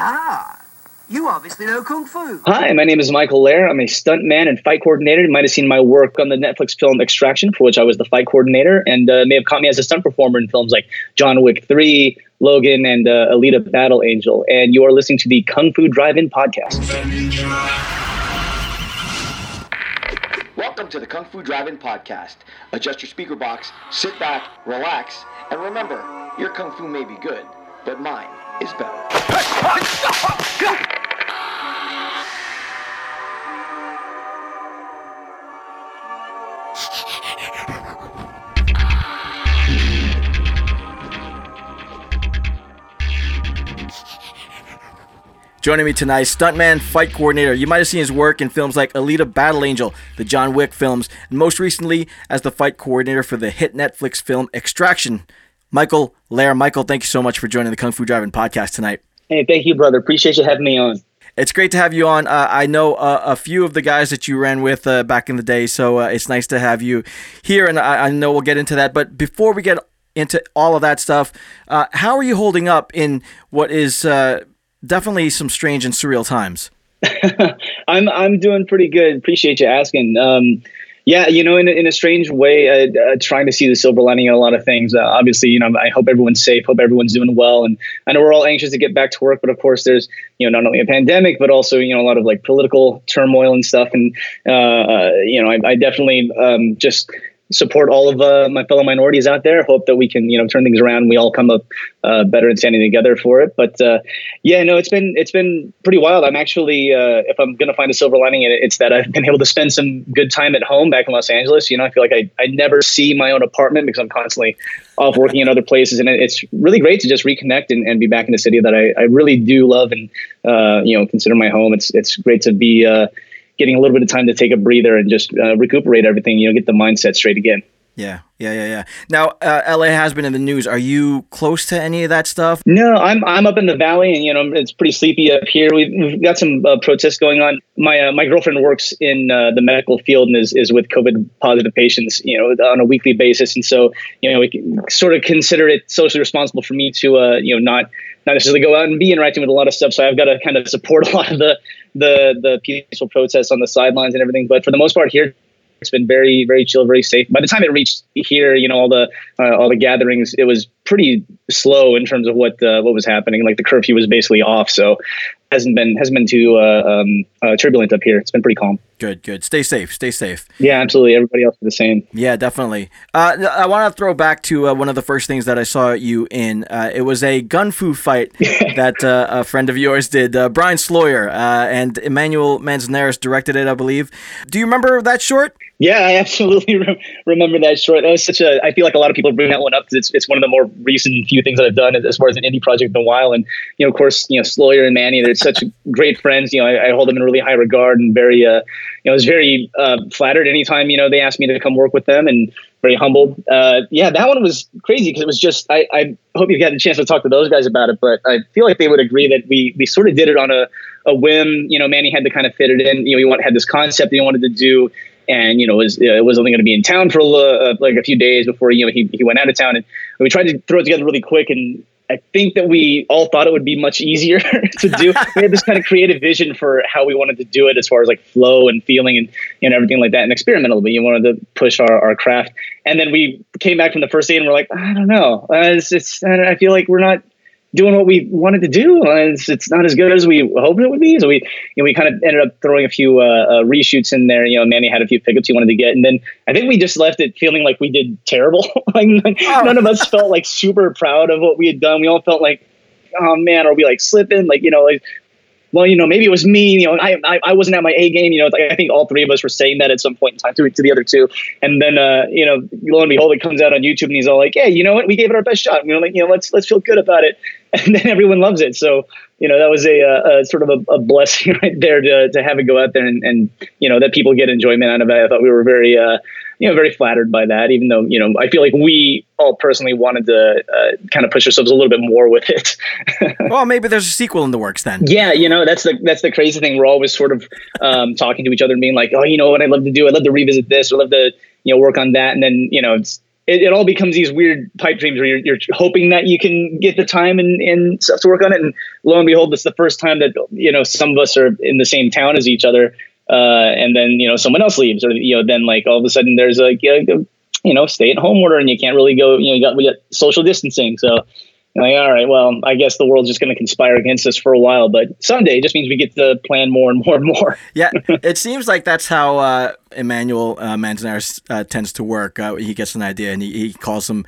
Ah, you obviously know Kung Fu. Hi, my name is Michael Lehr. I'm a stuntman and fight coordinator. You might have seen my work on the Netflix film Extraction, for which I was the fight coordinator, and uh, may have caught me as a stunt performer in films like John Wick 3, Logan, and uh, Alita Battle Angel. And you are listening to the Kung Fu Drive-In podcast. Welcome to the Kung Fu Drive-In podcast. Adjust your speaker box, sit back, relax, and remember, your kung fu may be good, but mine is better. Joining me tonight, stuntman, fight coordinator. You might have seen his work in films like Alita Battle Angel, the John Wick films, and most recently as the fight coordinator for the hit Netflix film Extraction. Michael Lehr, Michael, thank you so much for joining the Kung Fu Drive-In podcast tonight. Hey, thank you, brother. Appreciate you having me on. It's great to have you on. Uh, I know uh, a few of the guys that you ran with uh, back in the day, so uh, it's nice to have you here, and I, I, know we'll get into that. But before we get into all of that stuff, uh, how are you holding up in what is uh, definitely some strange and surreal times? I'm I'm doing pretty good. Appreciate you asking. Um, yeah, you know, in in a strange way, uh, uh, trying to see the silver lining in a lot of things. Uh, obviously, you know, I hope everyone's safe, hope everyone's doing well, and I know we're all anxious to get back to work. But of course, there's you know not only a pandemic, but also you know a lot of like political turmoil and stuff. And uh, uh you know, I, I definitely um, just support all of uh, my fellow minorities out there. Hope that we can, you know, turn things around. We all come up uh, better and standing together for it. But uh, yeah, no, it's been it's been pretty wild. I'm actually, uh, if I'm going to find a silver lining in it, it's that I've been able to spend some good time at home back in Los Angeles. You know, I feel like I, I never see my own apartment because I'm constantly off working in other places, and it's really great to just reconnect and, and be back in a city that I, I really do love and uh, you know consider my home. It's it's great to be uh, getting a little bit of time to take a breather and just uh, recuperate everything. You know, get the mindset straight again. Yeah, yeah, yeah, yeah. Now, uh, LA has been in the news. Are you close to any of that stuff? No, I'm I'm up in the valley, and you know it's pretty sleepy up here. We've, we've got some uh, protests going on. My uh, my girlfriend works in uh, the medical field and is, is with COVID positive patients, you know, on a weekly basis, and so you know we sort of consider it socially responsible for me to uh, you know not not necessarily go out and be interacting with a lot of stuff. So I've got to kind of support a lot of the the the peaceful protests on the sidelines and everything. But for the most part, here it's been very very chill, very safe. By the time it reached here, you know all the uh, all the gatherings, it was pretty slow in terms of what uh, what was happening. Like the curfew was basically off, so hasn't been hasn't been too uh, um, uh, turbulent up here. It's been pretty calm. Good, good. Stay safe. Stay safe. Yeah, absolutely. Everybody else is the same. Yeah, definitely. Uh, I want to throw back to uh, one of the first things that I saw you in. Uh, it was a gun fu fight that uh, a friend of yours did. Uh, Brian Sloyer and Emmanuel Manzanares directed it, I believe. Do you remember that short? Yeah, I absolutely re- remember that short. That was such a. I feel like a lot of people bring that one up because it's it's one of the more recent few things that I've done as far as an indie project in a while. And you know, of course, you know, Sloyer and Manny, they're such great friends. You know, I, I, hold them in really high regard and very, uh, you know, I was very uh, flattered anytime you know they asked me to come work with them and very humbled. Uh, yeah, that one was crazy because it was just. I, I hope you've got a chance to talk to those guys about it, but I feel like they would agree that we we sort of did it on a a whim. You know, Manny had to kind of fit it in. You know, he want, had this concept he wanted to do and you know was uh, was only going to be in town for uh, like a few days before you know he, he went out of town. And we tried to throw it together really quick and I think that we all thought it would be much easier to do. we had this kind of creative vision for how we wanted to do it as far as like flow and feeling and know everything like that and experimental. But you wanted to push our, our craft. And then we came back from the first day and we're like I don't know. Uh, it's I feel like we're not doing what we wanted to do. It's, it's not as good as we hoped it would be. So we, you know, we kind of ended up throwing a few uh, uh, reshoots in there. You know, Manny had a few pickups he wanted to get, and then I think we just left it feeling like we did terrible. like oh. none of us felt like super proud of what we had done. We all felt like, oh man, are we like slipping? Like you know, like well, you know, maybe it was me. You know, I, I, I wasn't at my A game. You know, I think all three of us were saying that at some point in time to, to the other two. And then, uh, you know, lo and behold, it comes out on YouTube, and he's all like, "Hey, you know what? We gave it our best shot. You know, like, you know, let's let's feel good about it." And then everyone loves it. So, you know, that was a, a, a sort of a, a, blessing right there to to have it go out there and, and you know that people get enjoyment out of it. I thought we were very. Uh, you know, very flattered by that. Even though you know, I feel like we all personally wanted to uh, kind of push ourselves a little bit more with it. well, maybe there's a sequel in the works then. Yeah, you know, that's the that's the crazy thing. We're always sort of um, talking to each other and being like, oh, you know what, I'd love to do. I'd love to revisit this. I'd love to you know work on that. And then you know, it's it, it all becomes these weird pipe dreams where you're, you're hoping that you can get the time and, and stuff to work on it. And lo and behold, it's the first time that, you know, some of us are in the same town as each other. Uh, and then, you know, someone else leaves or, you know, then like all of a sudden there's a, a you know, stay at home order and you can't really go, you know, you got, we got social distancing. So, like, all right, well, I guess the world's just going to conspire against us for a while, but someday it just means we get to plan more and more and more. yeah, it seems like that's how uh, Emmanuel uh, Manzanares uh, tends to work. Uh, he gets an idea and he, he calls some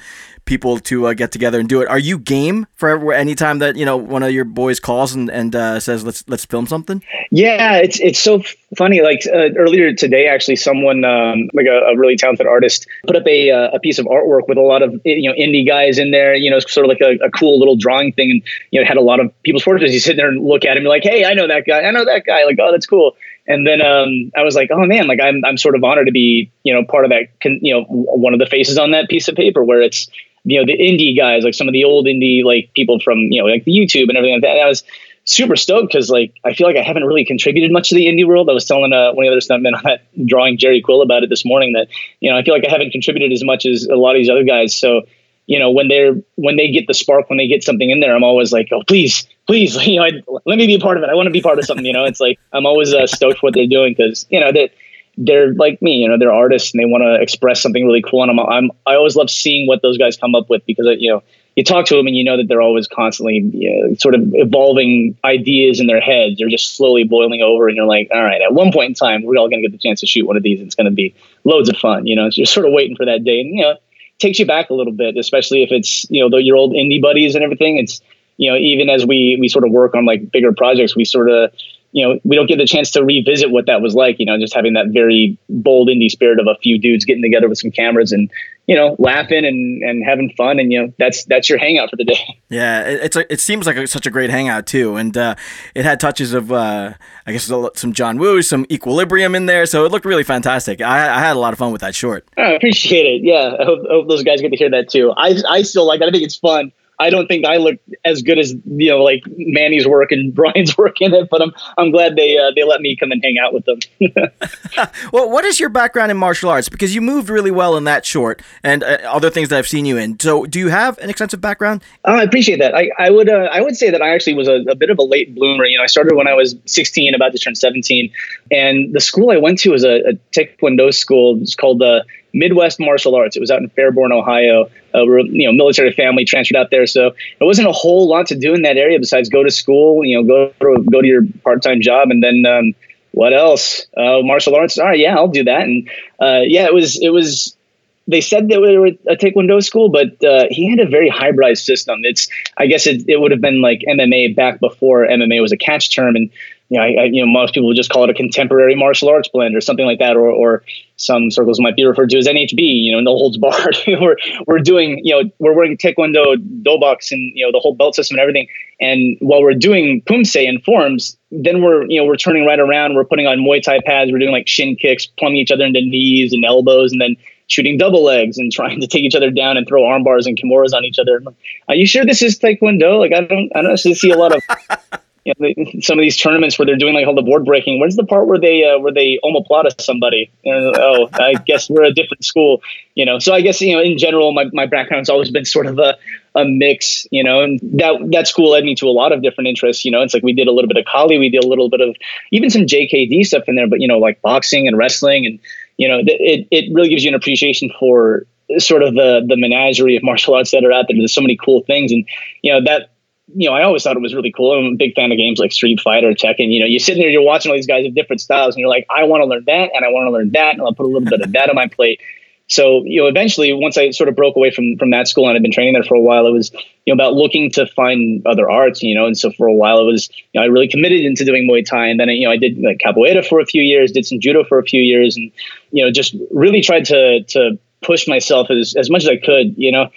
people to uh, get together and do it. Are you game for any time that you know one of your boys calls and, and uh, says let's let's film something? Yeah, it's it's so funny. Like uh, earlier today, actually, someone um, like a, a, really talented artist put up a uh, a piece of artwork with a lot of you know indie guys in there. You know, sort of like a, a cool little drawing thing, and you know, had a lot of people's portraits. You sit there and look at him, like, hey, I know that guy. I know that guy. Like, oh, that's cool. And then um, I was like, oh man, like I'm I'm sort of honored to be you know part of that. you know, one of the faces on that piece of paper where it's you know the indie guys, like some of the old indie like people from you know like the YouTube and everything like that. And I was super stoked because like I feel like I haven't really contributed much to the indie world. I was telling uh, one of the other stuntmen on that drawing Jerry Quill about it this morning that you know I feel like I haven't contributed as much as a lot of these other guys. So you know when they're when they get the spark when they get something in there, I'm always like, oh please, please, you know, I, let me be a part of it. I want to be part of something. You know, it's like I'm always uh, stoked what they're doing because you know that they're like me, you know, they're artists and they want to express something really cool. And I'm, I'm, I always love seeing what those guys come up with because, uh, you know, you talk to them and you know that they're always constantly you know, sort of evolving ideas in their heads. They're just slowly boiling over, and you're like, all right, at one point in time, we're all going to get the chance to shoot one of these. And it's going to be loads of fun. You know, so you're sort of waiting for that day, and you know, takes you back a little bit, especially if it's you know your old indie buddies and everything. It's you know, even as we we sort of work on like bigger projects, we sort of you know, we don't get the chance to revisit what that was like, you know, just having that very bold indie spirit of a few dudes getting together with some cameras and, you know, laughing and, and having fun. And, you know, that's, that's your hangout for the day. Yeah. It's a, it seems like a, such a great hangout too. And, uh, it had touches of, uh, I guess some John Woo, some equilibrium in there. So it looked really fantastic. I, I had a lot of fun with that short. I appreciate it. Yeah. I hope, I hope those guys get to hear that too. I, I still like, that. I think it's fun I don't think I look as good as you know like Manny's work and Brian's work in it, but I'm I'm glad they uh, they let me come and hang out with them. well, what is your background in martial arts? Because you moved really well in that short and uh, other things that I've seen you in. So, do you have an extensive background? Oh, I appreciate that. I, I would uh, I would say that I actually was a, a, bit of a late bloomer. You know, I started when I was 16, about to turn 17, and the school I went to was a, a Taekwondo school. It's called the Midwest Martial Arts. It was out in Fairborn, Ohio. Uh, we're you know military family transferred out there, so there wasn't a whole lot to do in that area besides go to school, you know, go to, go to your part time job, and then um, what else? Uh, martial arts. All right, yeah, I'll do that. And uh, yeah, it was it was. They said that we were a Taekwondo school, but uh, he had a very hybridized system. It's I guess it, it would have been like MMA back before MMA was a catch term, and you know, I, I, you know, most people would just call it a contemporary martial arts blend or something like that, or, or some circles might be referred to as NHB, you know, no holds barred. we're, we're doing, you know, we're wearing Taekwondo, Doboks, and, you know, the whole belt system and everything. And while we're doing Poomsae and forms, then we're, you know, we're turning right around. We're putting on Muay Thai pads. We're doing like shin kicks, plumbing each other into knees and elbows, and then shooting double legs and trying to take each other down and throw arm bars and kimuras on each other. Are you sure this is Taekwondo? Like, I don't, I don't see a lot of you know, some of these tournaments where they're doing like all the board breaking. Where's the part where they uh, where they omoplata somebody? Uh, oh, I guess we're a different school, you know. So I guess you know, in general, my my background's always been sort of a a mix, you know, and that that school led me to a lot of different interests. You know, it's like we did a little bit of Kali, we did a little bit of even some JKD stuff in there, but you know, like boxing and wrestling, and you know, it it really gives you an appreciation for sort of the the menagerie of martial arts that are out there. There's so many cool things, and you know that you know, I always thought it was really cool. I'm a big fan of games like Street Fighter, Tekken. You know, you're sitting there, you're watching all these guys of different styles, and you're like, I want to learn that, and I want to learn that, and I'll put a little bit of that on my plate. So, you know, eventually, once I sort of broke away from from that school and I'd been training there for a while, it was you know about looking to find other arts. You know, and so for a while, it was you know I really committed into doing Muay Thai, and then you know I did like capoeira for a few years, did some judo for a few years, and you know just really tried to to push myself as as much as I could. You know,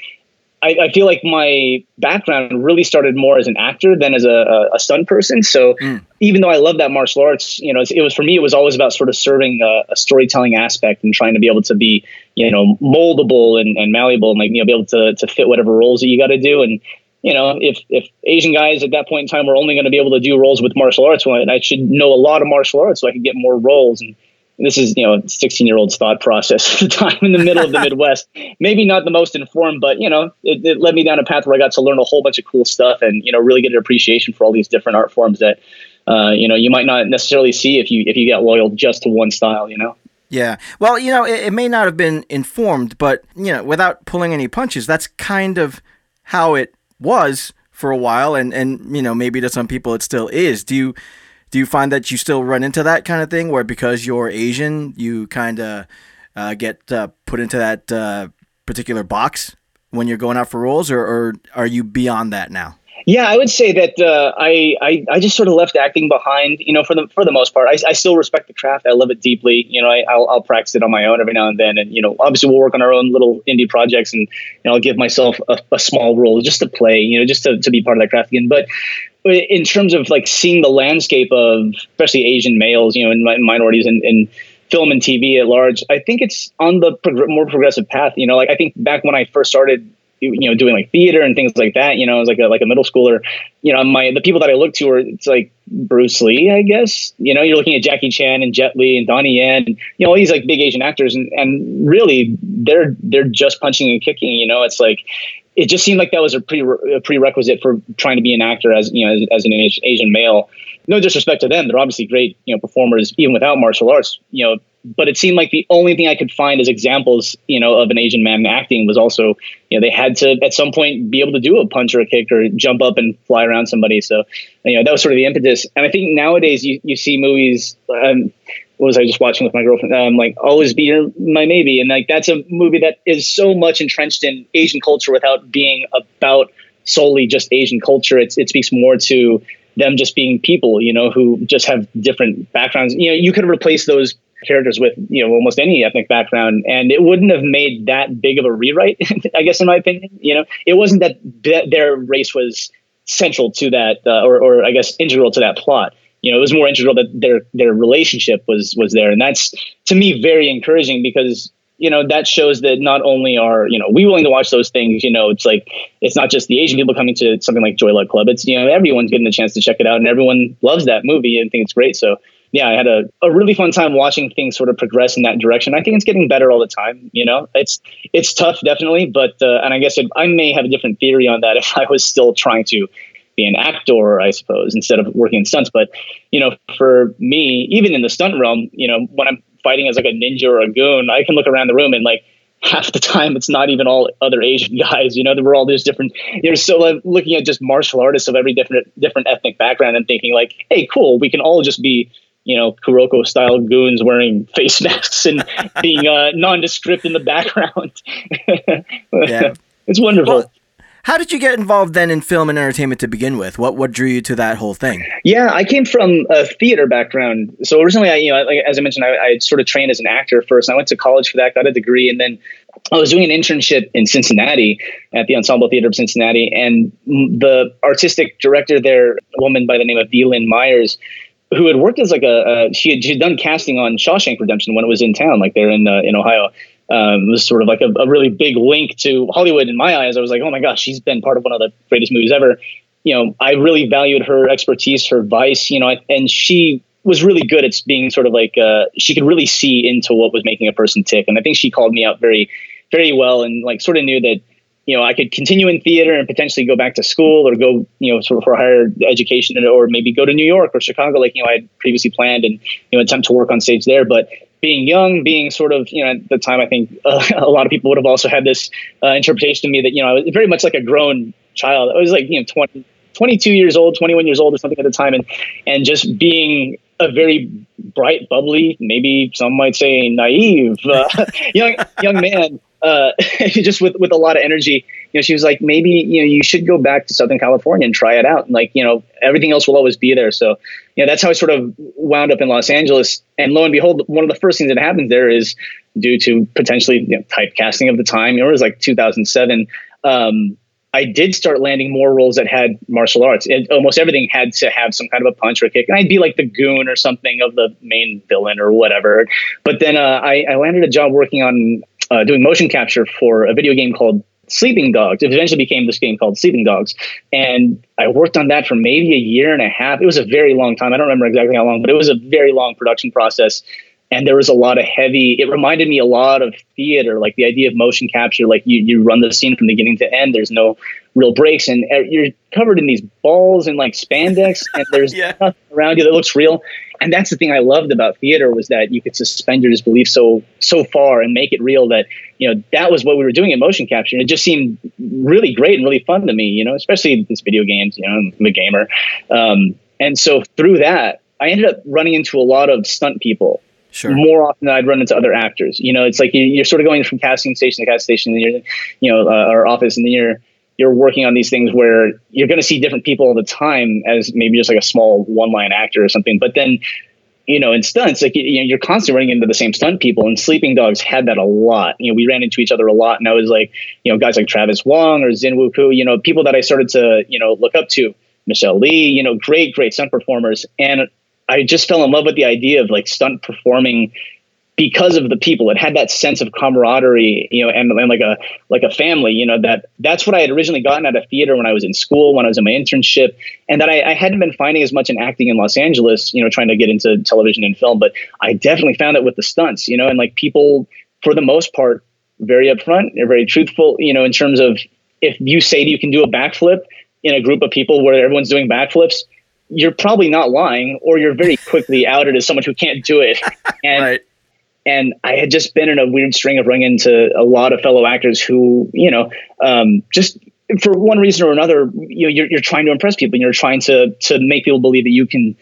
I, I, feel like my background really started more as an actor than as a, a, stunt person. So mm. even though I love that martial arts, you know, it was for me, it was always about sort of serving a, a storytelling aspect and trying to be able to be, you know, moldable and, and malleable and like, you know, be able to, to fit whatever roles that you got to do. And, you know, if, if Asian guys at that point in time were only going to be able to do roles with martial arts, well, I should know a lot of martial arts so I could get more roles. And, this is you know 16 year old's thought process at the time in the middle of the midwest maybe not the most informed but you know it, it, led me down a path where i got to learn a whole bunch of cool stuff and you know really get an appreciation for all these different art forms that uh, you know you might not necessarily see if you if you get loyal just to one style you know yeah. Well, you know, it, it, may not have been informed, but, you know, without pulling any punches, that's kind of how it was for a while. And, and, you know, maybe to some people it still is. Do you, do you find that you still run into that kind of thing where because you're Asian, you kind of uh, get uh, put into that uh, particular box when you're going out for roles, or, or are you beyond that now? Yeah, I would say that uh, I, I, I just sort of left acting behind. You know, for the for the most part, I, I still respect the craft. I love it deeply. You know, I, will I'll practice it on my own every now and then, and you know, obviously we'll work on our own little indie projects, and you know, I'll give myself a, a small role just to play. You know, just to, to be part of that craft again. But in terms of like seeing the landscape of especially Asian males, you know, and minorities and, and film and TV at large, I think it's on the prog- more progressive path. You know, like I think back when I first started you know doing like theater and things like that you know as like a like a middle schooler you know my the people that i look to are it's like bruce lee i guess. You know you're looking at jackie chan and jet li and donnie yen and you know all these like big asian actors and and really they're they're just punching and kicking you know? It's like it just seemed like that was a, pre- a prerequisite for trying to be an actor as you know as, as an asian male. No disrespect to them they're obviously great you know performers even without martial arts you know but it seemed like the only thing I could find as examples, you know, of an Asian man acting was also, you know, they had to at some point be able to do a punch or a kick or jump up and fly around somebody. So, you know, that was sort of the impetus. And I think nowadays you, you see movies. Um, what was I just watching with my girlfriend? Um, like always be my maybe, and like that's a movie that is so much entrenched in Asian culture without being about solely just Asian culture. It's, it speaks more to them just being people, you know, who just have different backgrounds. You know, you could replace those characters with you know almost any ethnic background, and it wouldn't have made that big of a rewrite. I guess in my opinion, you know, it wasn't that their race was central to that, uh, or, or I guess integral to that plot. You know, it was more integral that their their relationship was was there, and that's to me very encouraging because you know that shows that not only are you know we willing to watch those things you know it's like it's not just the asian people coming to something like joy luck club it's you know everyone's getting the chance to check it out and everyone loves that movie and think it's great so yeah, I had a, a really fun time watching things sort of progress in that direction. I think it's getting better all the time. You know, it's it's tough, definitely, but uh, and I guess it, I may have a different theory on that if I was still trying to be an actor, I suppose, instead of working in stunts. But you know, for me, even in the stunt realm, you know, when I'm fighting as like a ninja or a goon, I can look around the room and like half the time it's not even all other Asian guys. You know, there were all these different. You know, so like looking at just martial artists of every different different ethnic background and thinking like, hey, cool, we can all just be you know, Kuroko style goons wearing face masks and being uh, nondescript in the background. yeah. It's wonderful. Well, how did you get involved then in film and entertainment to begin with? What what drew you to that whole thing? Yeah, I came from a theater background. So originally, I you know, like, as I mentioned, I, I sort of trained as an actor first. I went to college for that, got a degree, and then I was doing an internship in Cincinnati at the Ensemble Theater of Cincinnati, and the artistic director there, a woman by the name of Lynn Meyers, who had worked as like a, she had she had done casting on Shawshank Redemption when it was in town, like there in uh, in Ohio. Um, was sort of like a, a, really big link to Hollywood in my eyes. I was like, oh my gosh, she's been part of one of the greatest movies ever. You know, I really valued her expertise, her advice. You know, and she was really good at being sort of like uh, she could really see into what was making a person tick. And I think she called me out very, very well, and like sort of knew that you know, I could continue in theater and potentially go back to school or go, you know, sort of for higher education or maybe go to New York or Chicago, like, you know, I had previously planned and, you know, attempt to work on stage there. But being young, being sort of, you know, at the time, I think uh, a lot of people would have also had this uh, interpretation of me that, you know, I was very much like a grown child. I was like, you know, 20, 22 years old, 21 years old or something at the time. And, and just being a very bright, bubbly, maybe some might say naive, uh, young, young man uh, just with with a lot of energy. You know, she was like, maybe you know you should go back to Southern California and try it out. And like you know, everything else will always be there. So you know, that's how I sort of wound up in Los Angeles. And lo and behold, one of the first things that happens there is due to potentially you know, typecasting of the time. It was like 2007. Um, I did start landing more roles that had martial arts. It, almost everything had to have some kind of a punch or a kick, and I'd be like the goon or something of the main villain or whatever. But then uh, I, I landed a job working on uh, doing motion capture for a video game called Sleeping Dogs. It eventually became this game called Sleeping Dogs. And I worked on that for maybe a year and a half. It was a very long time. I don't remember exactly how long, but it was a very long production process. And there was a lot of heavy. It reminded me a lot of theater, like the idea of motion capture. Like you you run the scene from beginning to end. There's no real breaks, and you're covered in these balls and like spandex, and there's Yeah. nothing around you that looks real. And that's the thing I loved about theater was that you could suspend your disbelief so so far and make it real that you know that was what we were doing in motion capture. And it just seemed really great and really fun to me. You know, especially these video games. You know, I'm a gamer, um, and so through that, I ended up running into a lot of stunt people Sure. more often than I'd run into other actors. You know, it's like you, you're sort of going from casting station to casting station, and you're, you know, uh, our office, and then you're you're working on these things where you're going to see different people all the time as maybe just like a small one line actor or something. But then, you know, in stunts, like you, know, you're constantly running into the same stunt people, and Sleeping Dogs had that a lot. You know, we ran into each other a lot, and I was like, you know, guys like Travis Wong or Zin Ku, you know, people that I started to you know look up to. Michelle Lee, you know, great, great stunt performers, and I just fell in love with the idea of like stunt performing because of the people. It had that sense of camaraderie, you know, and, and like a like a family. You know that that's what I had originally gotten out of theater when I was in school, when I was in my internship, and that I, I hadn't been finding as much in acting in Los Angeles. You know, trying to get into television and film, but I definitely found it with the stunts. You know, and like people for the most part very upfront, they're very truthful. You know, in terms of if you say you can do a backflip in a group of people where everyone's doing backflips. You're probably not lying, or you're very quickly outed as someone who can't do it. And Right. and I had just been in a weird string of running into a lot of fellow actors who, you know, um, just for one reason or another, you know, you're, you're trying to impress people and you're trying to to make people believe that you can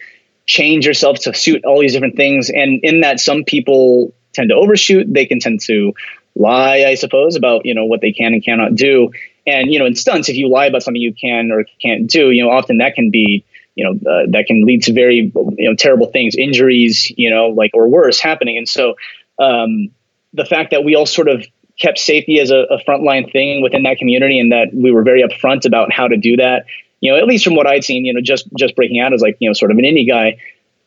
change yourself to suit all these different things. And in that, some people tend to overshoot. They can tend to lie, I suppose, about you know what they can and cannot do. And you know, in stunts, if you lie about something you can or can't do, you know, often that can be you know uh, that can lead to very you know terrible things injuries you know like or worse happening. And so um, the fact that we all sort of kept safety as a, a frontline thing within that community and that we were very upfront about how to do that you know at least from what i'd seen you know just just breaking out as like you know sort of an indie guy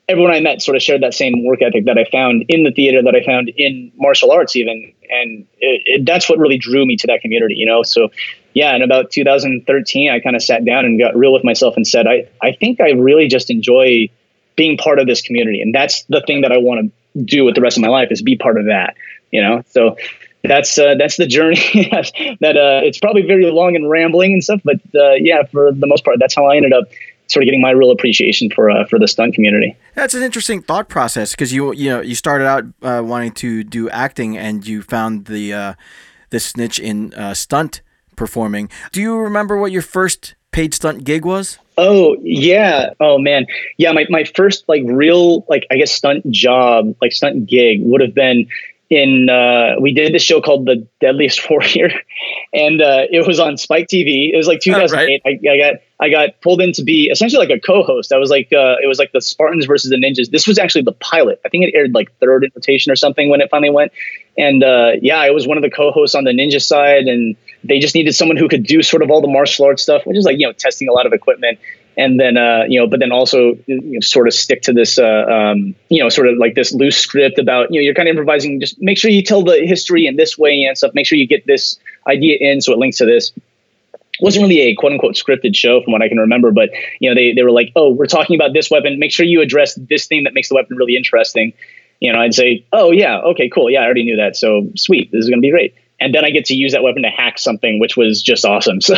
everyone i met sort of shared that same work ethic that i found in the theater that i found in martial arts even. And it, it, that's what really drew me to that community you know? So yeah, in about 2013, I kind of sat down and got real with myself and said, I, I think I really just enjoy being part of this community. And that's the thing that I want to do with the rest of my life is be part of that, you know? So that's, uh, that's the journey that, uh, it's probably very long and rambling and stuff, but, uh, yeah, for the most part, that's how I ended up sort of getting my real appreciation for, uh, for the stunt community. That's an interesting thought process because you, you know, you started out uh, wanting to do acting and you found the, uh, this niche in uh, stunt performing. Do you remember what your first paid stunt gig was? Oh yeah. Oh man. Yeah. My, my first like real like I guess stunt job like stunt gig would have been in uh, we did this show called The Deadliest Warrior, and uh, it was on Spike TV. It was like 2008. I, I got I got pulled in to be essentially like a co-host. I was like uh, it was like the Spartans versus the Ninjas. This was actually the pilot. I think it aired like third in rotation or something when it finally went. And uh, yeah, I was one of the co-hosts on the Ninja side, and they just needed someone who could do sort of all the martial arts stuff, which is like you know testing a lot of equipment and then uh, you know, but then also you know, sort of stick to this, uh, um, you know, sort of like this loose script about you know you're kind of improvising. Just make sure you tell the history in this way and stuff. Make sure you get this idea in so it links to this. Wasn't really a quote unquote scripted show from what I can remember, but you know they they were like, oh, we're talking about this weapon. Make sure you address this thing that makes the weapon really interesting. You know, I'd say, oh yeah, okay, cool, yeah, I already knew that. So sweet, this is going to be great. And then I get to use that weapon to hack something, which was just awesome. So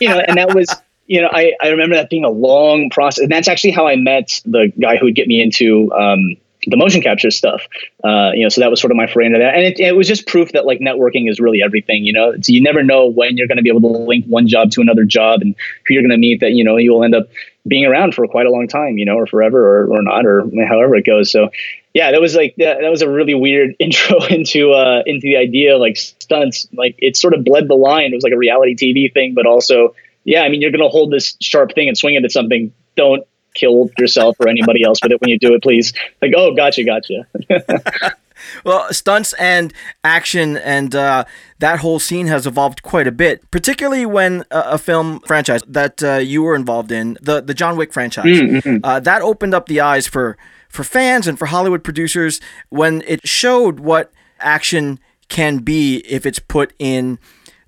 you know, and that was you know, I, I remember that being a long process. And that's actually how I met the guy who would get me into um, the motion capture stuff. Uh, you know, so that was sort of my foray into that. And it, it was just proof that like networking is really everything, you know, so you never know when you're going to be able to link one job to another job and who you're going to meet that, you know, you'll end up being around for quite a long time, you know, or forever or, or not, or however it goes. So yeah, that was like, that, that was a really weird intro into, uh, into the idea of like stunts. Like it sort of bled the line. It was like a reality TV thing, but also, yeah, I mean, you're going to hold this sharp thing and swing it at something. Don't kill yourself or anybody else with it when you do it, please. Like, oh, gotcha, gotcha. well, stunts and action and uh, that whole scene has evolved quite a bit, particularly when uh, a film franchise that uh, you were involved in, the the John Wick franchise, mm-hmm. that opened up the eyes for for fans and for Hollywood producers when it showed what action can be if it's put in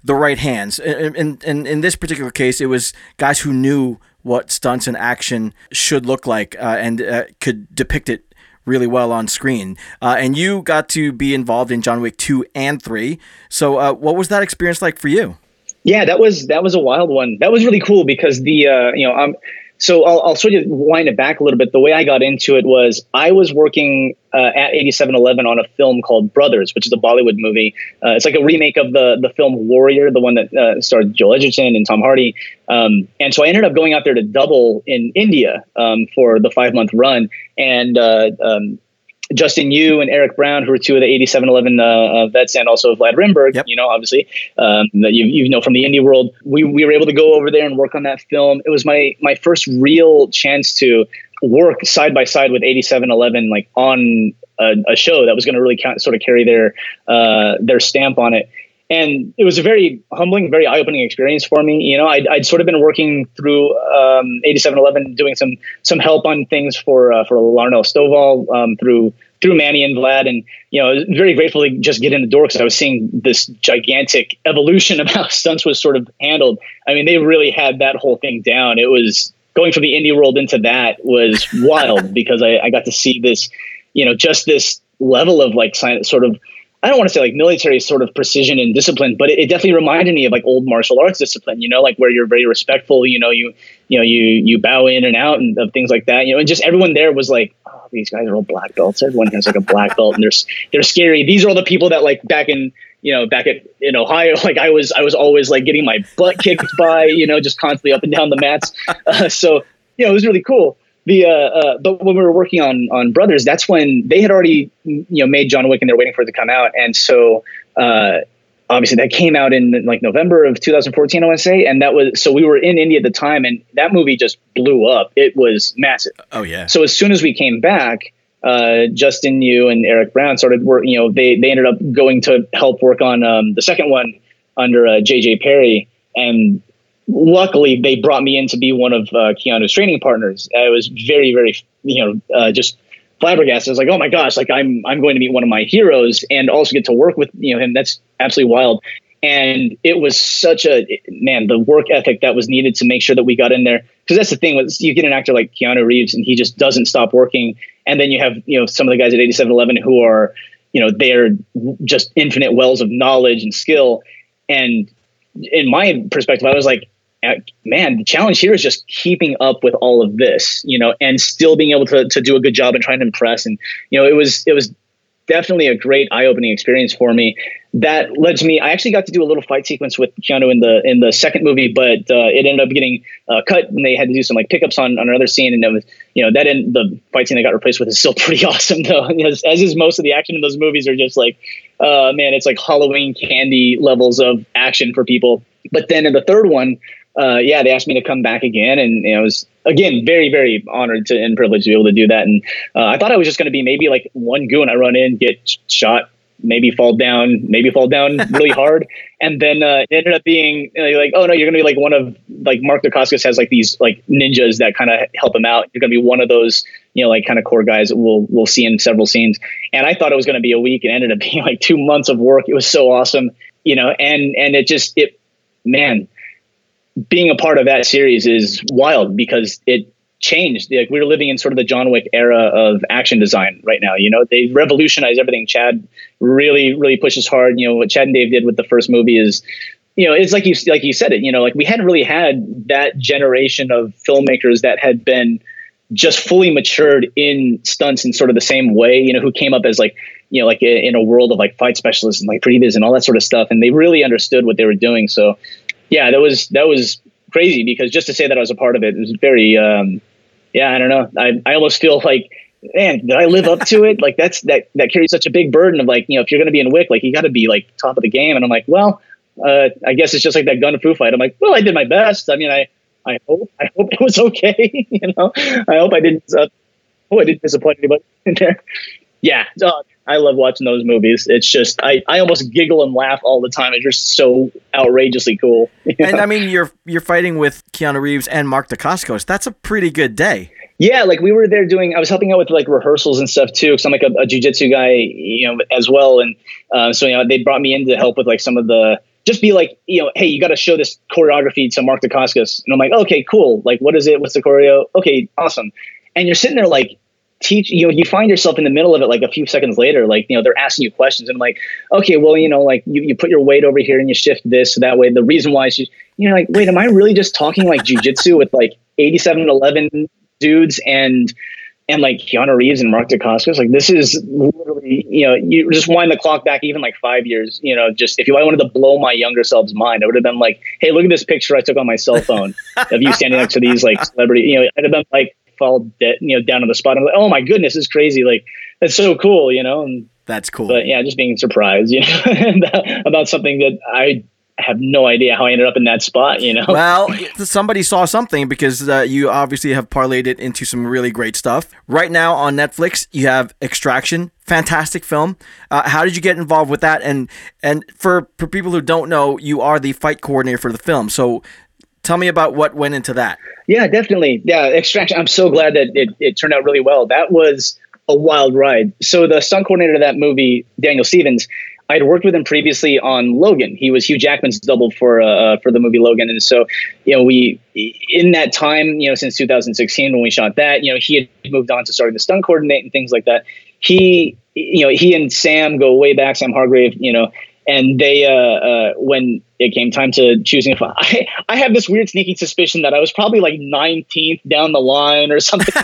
the right hands. And in, in, in, this particular case, it was guys who knew what stunts and action should look like uh, and uh, could depict it really well on screen. Uh, and you got to be involved in John Wick two and three. So, uh, what was that experience like for you? Yeah, that was that was a wild one. That was really cool because the uh, you know um, so I'll, I'll sort of wind it back a little bit. The way I got into it was I was working uh, at 8711 on a film called Brothers, which is a Bollywood movie. Uh, it's like a remake of the the film Warrior, the one that uh, starred Joel Edgerton and Tom Hardy. Um, and so I ended up going out there to double in India um, for the five month run. And uh, um, Justin Yu and Eric Brown, who are two of the 8711 uh, uh, vets, and also Vlad Rimburg, yep. you know, obviously, um, that you, you know from the indie world. We, we were able to go over there and work on that film. It was my, my first real chance to work side by side with 8711, like on a, a show that was going to really count, sort of carry their, uh, their stamp on it and it was a very humbling, very eye-opening experience for me. You know, I'd, I'd sort of been working through um, 8711, doing some some help on things for uh, for Larnell Stovall um, through through Manny and Vlad, and you know, very grateful to just get in the door because I was seeing this gigantic evolution of how stunts was sort of handled. I mean, they really had that whole thing down. It was going from the indie world into that was wild because I, I got to see this, you know, just this level of like sort of I don't want to say like military sort of precision and discipline, but it, it, definitely reminded me of like old martial arts discipline, you know, like where you're very respectful, you know, you, you know, you, you bow in and out and of things like that, you know, and just everyone there was like, oh, these guys are all black belts. Everyone has like a black belt and they're, they're scary. These are all the people that like back in, you know, back at in Ohio, like I was, I was always like getting my butt kicked by, you know, just constantly up and down the mats. Uh, so, you know, it was really cool the uh, uh, but when we were working on on Brothers, that's when they had already you know made John Wick and they're waiting for it to come out, and so uh, obviously that came out in like November of 2014, I want to say, and that was so we were in India at the time, and that movie just blew up. It was massive. Oh yeah. So as soon as we came back, uh, Justin Yu and Eric Brown started work. You know, they they ended up going to help work on um, the second one under uh, JJ Perry, and luckily they brought me in to be one of uh, Keanu's training partners. I was very, very, you know, uh, just flabbergasted. I was like, oh my gosh, like I'm, I'm going to meet one of my heroes and also get to work with, you know, him. That's absolutely wild. And it was such a, man, the work ethic that was needed to make sure that we got in there. Cause that's the thing was you get an actor like Keanu Reeves and he just doesn't stop working. And then you have, you know, some of the guys at 8711 who are, you know, they're just infinite wells of knowledge and skill. And in my perspective, I was like, man, the challenge here is just keeping up with all of this, you know, and still being able to, to do a good job and trying to impress. And, you know, it was, it was definitely a great eye-opening experience for me. That led to me. I actually got to do a little fight sequence with Keanu in the in the second movie, but uh, it ended up getting uh, cut, and they had to do some like pickups on, on another scene. And it was, you know, that in the fight scene that got replaced with is still pretty awesome, though. as, as is most of the action in those movies are just like, uh, man, it's like Halloween candy levels of action for people. But then in the third one, uh, yeah, they asked me to come back again, and you know, I was again very, very honored to and privileged to be able to do that. And uh, I thought I was just going to be maybe like one goon. I run in, get shot, maybe fall down, maybe fall down really hard, and then uh, it ended up being uh, like, oh no, you're going to be like one of like Mark Dacascos has like these like ninjas that kind of help him out. You're going to be one of those you know like kind of core guys that we'll we'll see in several scenes. And I thought it was going to be a week, and ended up being like two months of work. It was so awesome, you know, and and it just it man being a part of that series is wild because it changed. Like we're living in sort of the John Wick era of action design right now. You know, they revolutionized everything. Chad really, really pushes hard. You know, what Chad and Dave did with the first movie is, you know, it's like you like you said it. You know, like we hadn't really had that generation of filmmakers that had been just fully matured in stunts in sort of the same way. You know, who came up as like you know, like in a world of like fight specialists and like previs and all that sort of stuff, and they really understood what they were doing. So yeah, that was that was crazy because just to say that I was a part of it, it was very um, yeah, I don't know. I I almost feel like man, did I live up to it? Like that's that that carries such a big burden of like, you know, if you're gonna be in Wick, like you gotta be like top of the game. And I'm like, well, uh, I guess it's just like that gun fu fight. I'm like, well, I did my best. I mean, I I hope I hope it was okay. you know, I hope I didn't uh, oh I didn't disappoint anybody in there. Yeah, uh, I love watching those movies. It's just I, I almost giggle and laugh all the time. It's just so outrageously cool. And I mean, you're you're fighting with Keanu Reeves and Mark Dacascos. That's a pretty good day. Yeah, like we were there doing. I was helping out with like rehearsals and stuff too, because I'm like a, a jujitsu guy, you know, as well. And uh, so you know, they brought me in to help with like some of the just be like, you know, hey, you got to show this choreography to Mark Dacascos, and I'm like, okay, cool. Like, what is it? What's the choreo? Okay, awesome. And you're sitting there like teach you know you find yourself in the middle of it like a few seconds later like you know they're asking you questions. And I'm like okay well you know like you, you put your weight over here and you shift this so that way. The reason why she you know like wait am I really just talking like jujitsu with like 87 11 dudes and and like Keanu Reeves and Mark Dacascos, like this is literally, you know, you just wind the clock back even like five years, you know, just if you I wanted to blow my younger self's mind, I would have been like, hey, look at this picture I took on my cell phone of you standing next to these like celebrity, you know, I'd have been like fall dead, you know, down on the spot. I'm like, oh my goodness, it's crazy. Like that's so cool, you know. And that's cool. But yeah, just being surprised, you know, about something that I have no idea how I ended up in that spot, you know? Well, somebody saw something because uh, you obviously have parlayed it into some really great stuff. Right now on Netflix, you have Extraction, fantastic film. Uh, how did you get involved with that? And and for, for people who don't know, you are the fight coordinator for the film. So tell me about what went into that. Yeah, definitely. Yeah, Extraction. I'm so glad that it, it turned out really well. That was a wild ride. So the stunt coordinator of that movie, Daniel Stevens, I had worked with him previously on Logan. He was Hugh Jackman's double for uh, uh, for the movie Logan, and so you know we in that time, you know, since 2016 when we shot that, you know, he had moved on to starting the stunt coordinate and things like that. He, you know, he and Sam go way back. Sam Hargrave, you know, and they uh, uh, when it came time to choosing if I, I have this weird sneaking suspicion that I was probably like 19th down the line or something.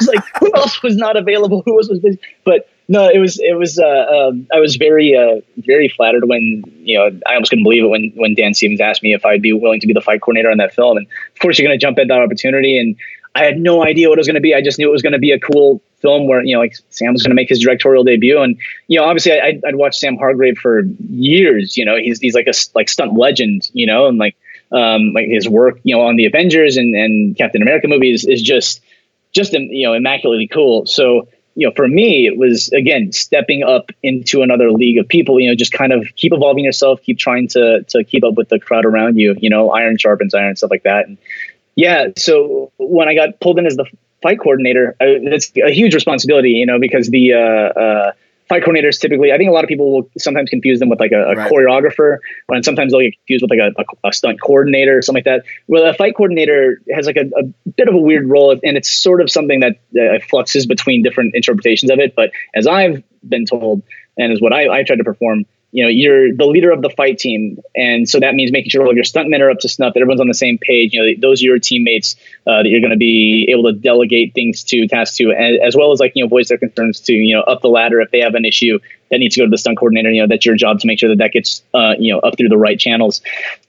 was like who else was not available who else was busy but no, it was it was. Uh, um, I was very uh, very flattered when you know I almost couldn't believe it when when Dan Stevens asked me if I'd be willing to be the fight coordinator on that film, and of course you're going to jump at that opportunity. And I had no idea what it was going to be. I just knew it was going to be a cool film where you know like Sam was going to make his directorial debut, and you know obviously I, I'd, watched Sam Hargrave for years. You know he's he's like a like stunt legend. You know and like um, like his work you know on the Avengers and and Captain America movies is just just you know immaculately cool. So you know, for me, it was again stepping up into another league of people. You know, just kind of keep evolving yourself, keep trying to to keep up with the crowd around you. You know, iron sharpens iron, stuff like that. And yeah, so when I got pulled in as the fight coordinator, I, it's a huge responsibility. You know, because the uh, uh, fight coordinators typically, I think a lot of people will sometimes confuse them with like a, a right. choreographer, and sometimes they'll get confused with like a, a, a, stunt coordinator or something like that. Well, a fight coordinator has like a, bit of a weird role, and it's sort of something that uh, fluxes between different interpretations of it. But as I've been told, and is what I, I tried to perform, you know, you're the leader of the fight team, and so that means making sure all your stuntmen are up to snuff, that everyone's on the same page. You know, those are your teammates uh, that you're going to be able to delegate things to, tasks to, as, as well as like you know, voice their concerns to. You know, up the ladder if they have an issue that needs to go to the stunt coordinator. You know, that's your job to make sure that that gets uh, you know up through the right channels,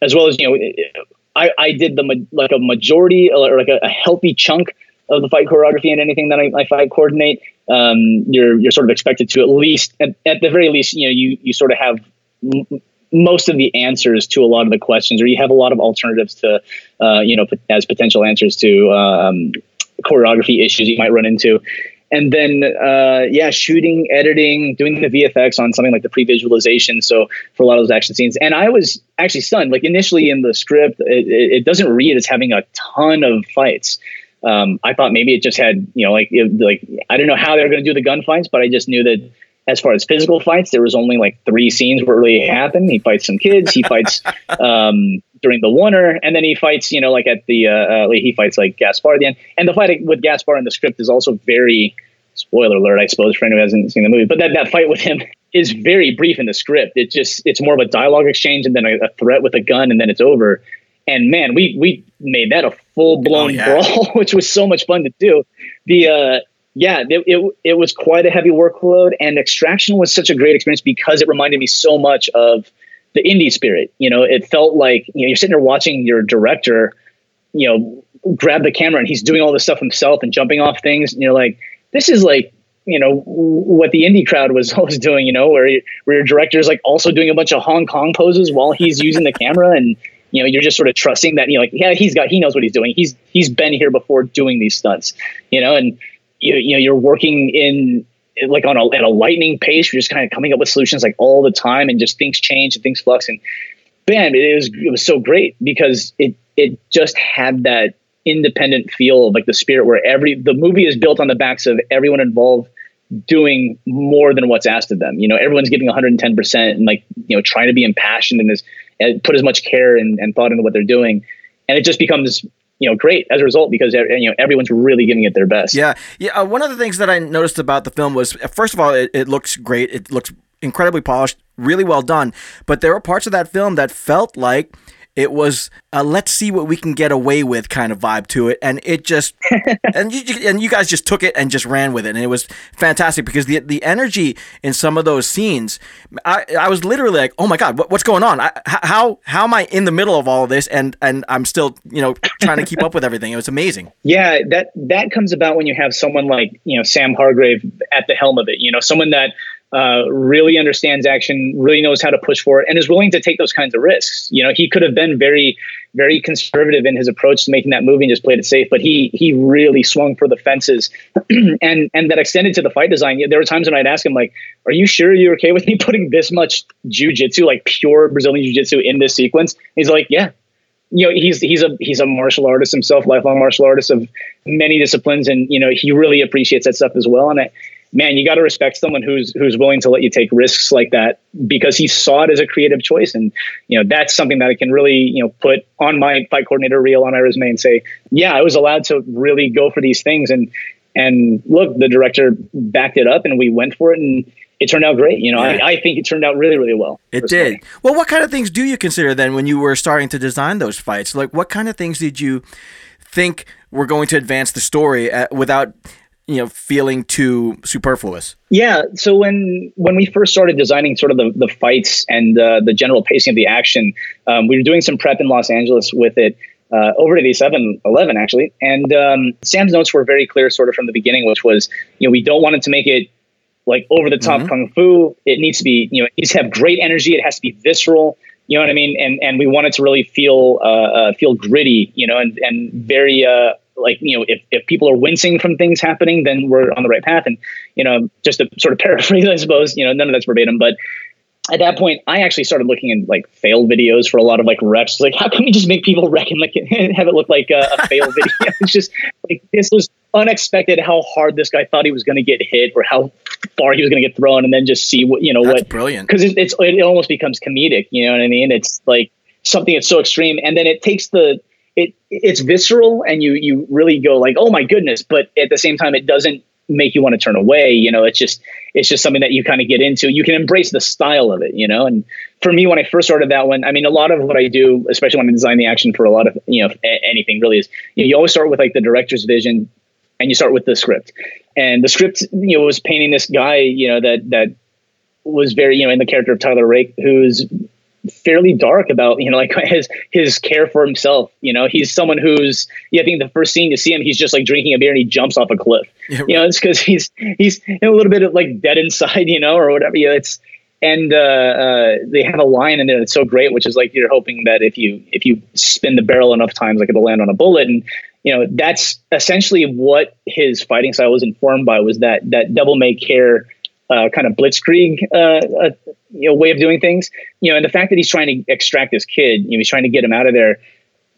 as well as you know. I, I did the like a majority or like a, a healthy chunk of the fight choreography and anything that I, I fight coordinate, um, you're you're sort of expected to at least at, at the very least, you know, you you sort of have m- most of the answers to a lot of the questions, or you have a lot of alternatives to, uh, you know, as potential answers to um, choreography issues you might run into. And then, uh, yeah, shooting, editing, doing the VFX on something like the pre-visualization. So for a lot of those action scenes, and I was actually stunned. Like initially in the script, it, it doesn't read as having a ton of fights. Um, I thought maybe it just had, you know, like it, like I don't know how they were going to do the gunfights, but I just knew that as far as physical fights, there was only like three scenes where it really happened. He fights some kids. He fights um, during the winter, and then he fights, you know, like at the uh, uh, he fights like Gaspar at the end. And the fight with Gaspar in the script is also very spoiler alert, I suppose, for anyone who hasn't seen the movie. But that that fight with him is very brief in the script. It just it's more of a dialogue exchange and then a, a threat with a gun, and then it's over. And man, we we made that a full blown oh, yeah. brawl, which was so much fun to do. The uh, yeah, it, it, it was quite a heavy workload, and Extraction was such a great experience because it reminded me so much of the indie spirit. You know, it felt like you know you're sitting there watching your director, you know, grab the camera and he's doing all this stuff himself and jumping off things, and you're like, this is like you know what the indie crowd was always doing. You know, where where your director is like also doing a bunch of Hong Kong poses while he's using the camera and you know you're just sort of trusting that you know like yeah he's got he knows what he's doing. He's he's been here before doing these stunts you know and you, you know you're working in like on a at a lightning pace. You're just kind of coming up with solutions like all the time and just things change and things flux. And bam it was it was so great because it it just had that independent feel of like the spirit where every the movie is built on the backs of everyone involved doing more than what's asked of them. You know everyone's giving 110% and like you know trying to be impassioned and, this, and put as much care and, and thought into what they're doing and it just becomes you know great as a result because you know everyone's really giving it their best. Yeah, yeah. Uh, one of the things that I noticed about the film was, uh, first of all, it, it looks great. It looks incredibly polished, really well done. But there were parts of that film that felt like it was a let's see what we can get away with kind of vibe to it, and it just and you and you guys just took it and just ran with it, and it was fantastic because the the energy in some of those scenes, I I was literally like, oh my god, what, what's going on? I, how how am I in the middle of all of this and and I'm still you know trying to keep up with everything? It was amazing. Yeah, that that comes about when you have someone like you know Sam Hargrave at the helm of it. You know, someone that uh, really understands action, really knows how to push for it, and is willing to take those kinds of risks. You know, he could have been very, very conservative in his approach to making that movie and just played it safe, but he he really swung for the fences, and and that extended to the fight design. There were times when I'd ask him like, "Are you sure you're okay with me putting this much jujitsu, like pure Brazilian jiu-jitsu, in this sequence?" He's like, "Yeah." You know, he's he's a he's a martial artist himself, lifelong martial artist of many disciplines, and you know he really appreciates that stuff as well. And I, man, you got to respect someone who's who's willing to let you take risks like that because he saw it as a creative choice, and you know that's something that I can really you know put on my fight coordinator reel on my resume and say, yeah, I was allowed to really go for these things, and and look, the director backed it up, and we went for it, and it turned out great. You know, yeah. I, I, think it turned out really, really well. It did. Well, what kind of things do you consider then when you were starting to design those fights? Like, what kind of things did you think were going to advance the story uh, without you know feeling too superfluous. Yeah so when when we first started designing sort of the, the fights and uh, the general pacing of the action um, we were doing some prep in los angeles with it uh, over to the 7-eleven actually. And um, sam's notes were very clear sort of from the beginning which was you know we don't want it to make it like over the top mm-hmm. kung fu. It needs to be you know it needs to have great energy. It has to be visceral. You know what I mean? And and we want it to really feel uh, uh, feel gritty, you know, and and very uh, like you know if, if people are wincing from things happening then we're on the right path. And you know just to sort of paraphrase i suppose you know none of that's verbatim but at that point i actually started looking in like fail videos for a lot of like reps like how can we just make people reckon like have it look like a, a failed video? It's just like this was unexpected how hard this guy thought he was going to get hit or how far he was going to get thrown and then just see what you know that's what brilliant. Because it, it's it almost becomes comedic you know what i mean? It's like something that's so extreme and then it takes the it it's visceral and you you really go like oh my goodness but at the same time it doesn't make you want to turn away you know it's just it's just something that you kind of get into. You can embrace the style of it you know and for me when i first started that one i mean a lot of what i do especially when i design the action for a lot of you know anything really is you, know, you always start with like the director's vision and you start with the script. And the script you know was painting this guy you know that that was very you know in the character of tyler rake who's fairly dark about you know like his his care for himself you know? He's someone who's yeah, i think the first scene you see him he's just like drinking a beer and he jumps off a cliff. Yeah, right. you know it's because he's he's a little bit of like dead inside you know or whatever. You know it's and uh, uh, they have a line in there that's so great which is like you're hoping that if you if you spin the barrel enough times like it'll land on a bullet. And you know that's essentially what his fighting style was informed by was that that devil may care uh, kind of blitzkrieg uh, uh, you know way of doing things. You know, and the fact that he's trying to extract this kid, you know, he's trying to get him out of there.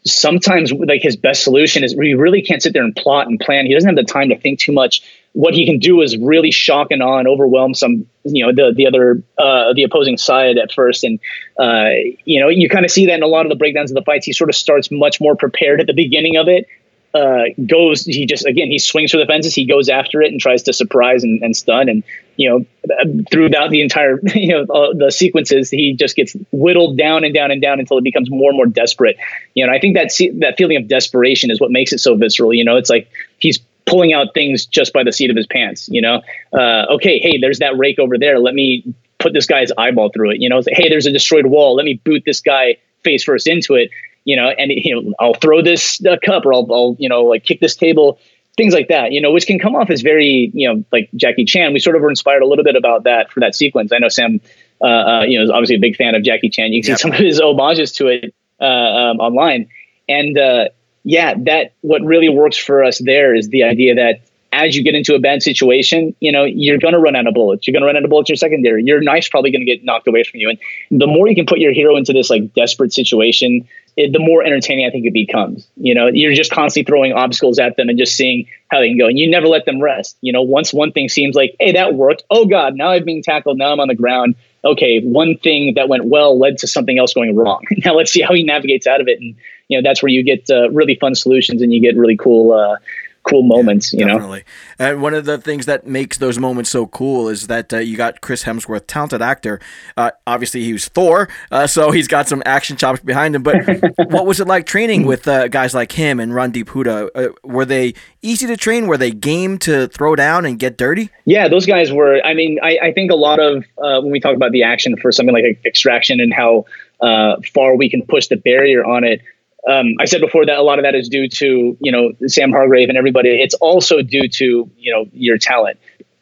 Sometimes, like his best solution is he really can't sit there and plot and plan. He doesn't have the time to think too much. What he can do is really shock and awe and overwhelm some, you know, the the other uh, the opposing side at first, and uh, you know, you kind of see that in a lot of the breakdowns of the fights. He sort of starts much more prepared at the beginning of it, uh, goes he just again he swings for the fences. He goes after it and tries to surprise and, and stun. And you know throughout the entire you know uh, the sequences he just gets whittled down and down and down until it becomes more and more desperate. You know I think that that feeling of desperation is what makes it so visceral. You know it's like he's pulling out things just by the seat of his pants you know? Uh, okay hey there's that rake over there. Let me put this guy's eyeball through it. You know it's like, hey there's a destroyed wall. Let me boot this guy face first into it you know, and you know, I'll throw this uh, cup or I'll, I'll, you know, like kick this table, things like that, you know, which can come off as very, you know, like Jackie Chan. We sort of were inspired a little bit about that for that sequence. I know Sam, uh, uh, you know, is obviously a big fan of Jackie Chan. You can yep. see some of his homages to it uh, um, online, and uh, yeah, that what really works for us there is the idea that as you get into a bad situation, you know, you're going to run out of bullets. You're going to run out of bullets in your secondary. Your knife's probably going to get knocked away from you. And the more you can put your hero into this like desperate situation, it, the more entertaining I think it becomes. You know, you're just constantly throwing obstacles at them and just seeing how they can go. And you never let them rest. You know, once one thing seems like, hey, that worked. Oh God, now I'm being tackled. Now I'm on the ground. okay, one thing that went well led to something else going wrong. now let's see how he navigates out of it. And, you know, that's where you get uh, really fun solutions and you get really cool, uh, cool moments, yeah, you definitely. know. And one of the things that makes those moments so cool is that uh, you got Chris Hemsworth, talented actor. Uh, obviously, he was Thor, uh, so he's got some action chops behind him. But what was it like training with uh, guys like him and Randeep Hooda? Uh, were they easy to train? Were they game to throw down and get dirty? Yeah, those guys were. I mean, I, I think a lot of uh, when we talk about the action for something like Extraction and how far we can push the barrier on it um, I said before that a lot of that is due to you know Sam Hargrave and everybody. It's also due to you know your talent.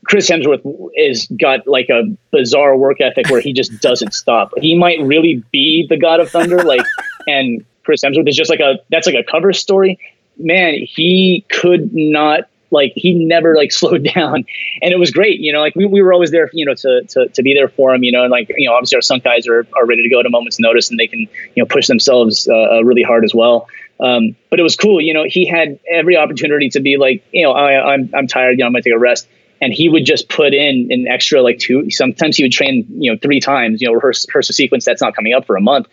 Chris Hemsworth is got like a bizarre work ethic where he just doesn't stop. He might really be the God of Thunder, like, and Chris Hemsworth is just like a that's like a cover story. Man, he could not like he never like slowed down and it was great you know like we, we were always there you know to, to to be there for him you know and like you know obviously our stunt guys are, are ready to go at a moment's notice and they can you know push themselves uh, uh, really hard as well um, but it was cool you know he had every opportunity to be like you know I, I'm, I'm tired you know I'm gonna take a rest and he would just put in an extra like two sometimes he would train you know three times you know rehearse, rehearse a sequence that's not coming up for a month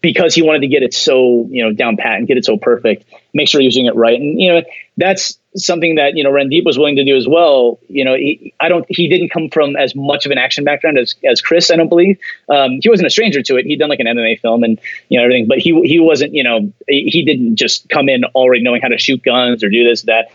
because he wanted to get it so you know down pat and get it so perfect make sure he's doing it right and you know that's something that you know Randeep was willing to do as well. You know, he, I don't. He didn't come from as much of an action background as as Chris. I don't believe um, he wasn't a stranger to it. He'd done like an MMA film and you know everything, but he he wasn't. You know, he didn't just come in already knowing how to shoot guns or do this that.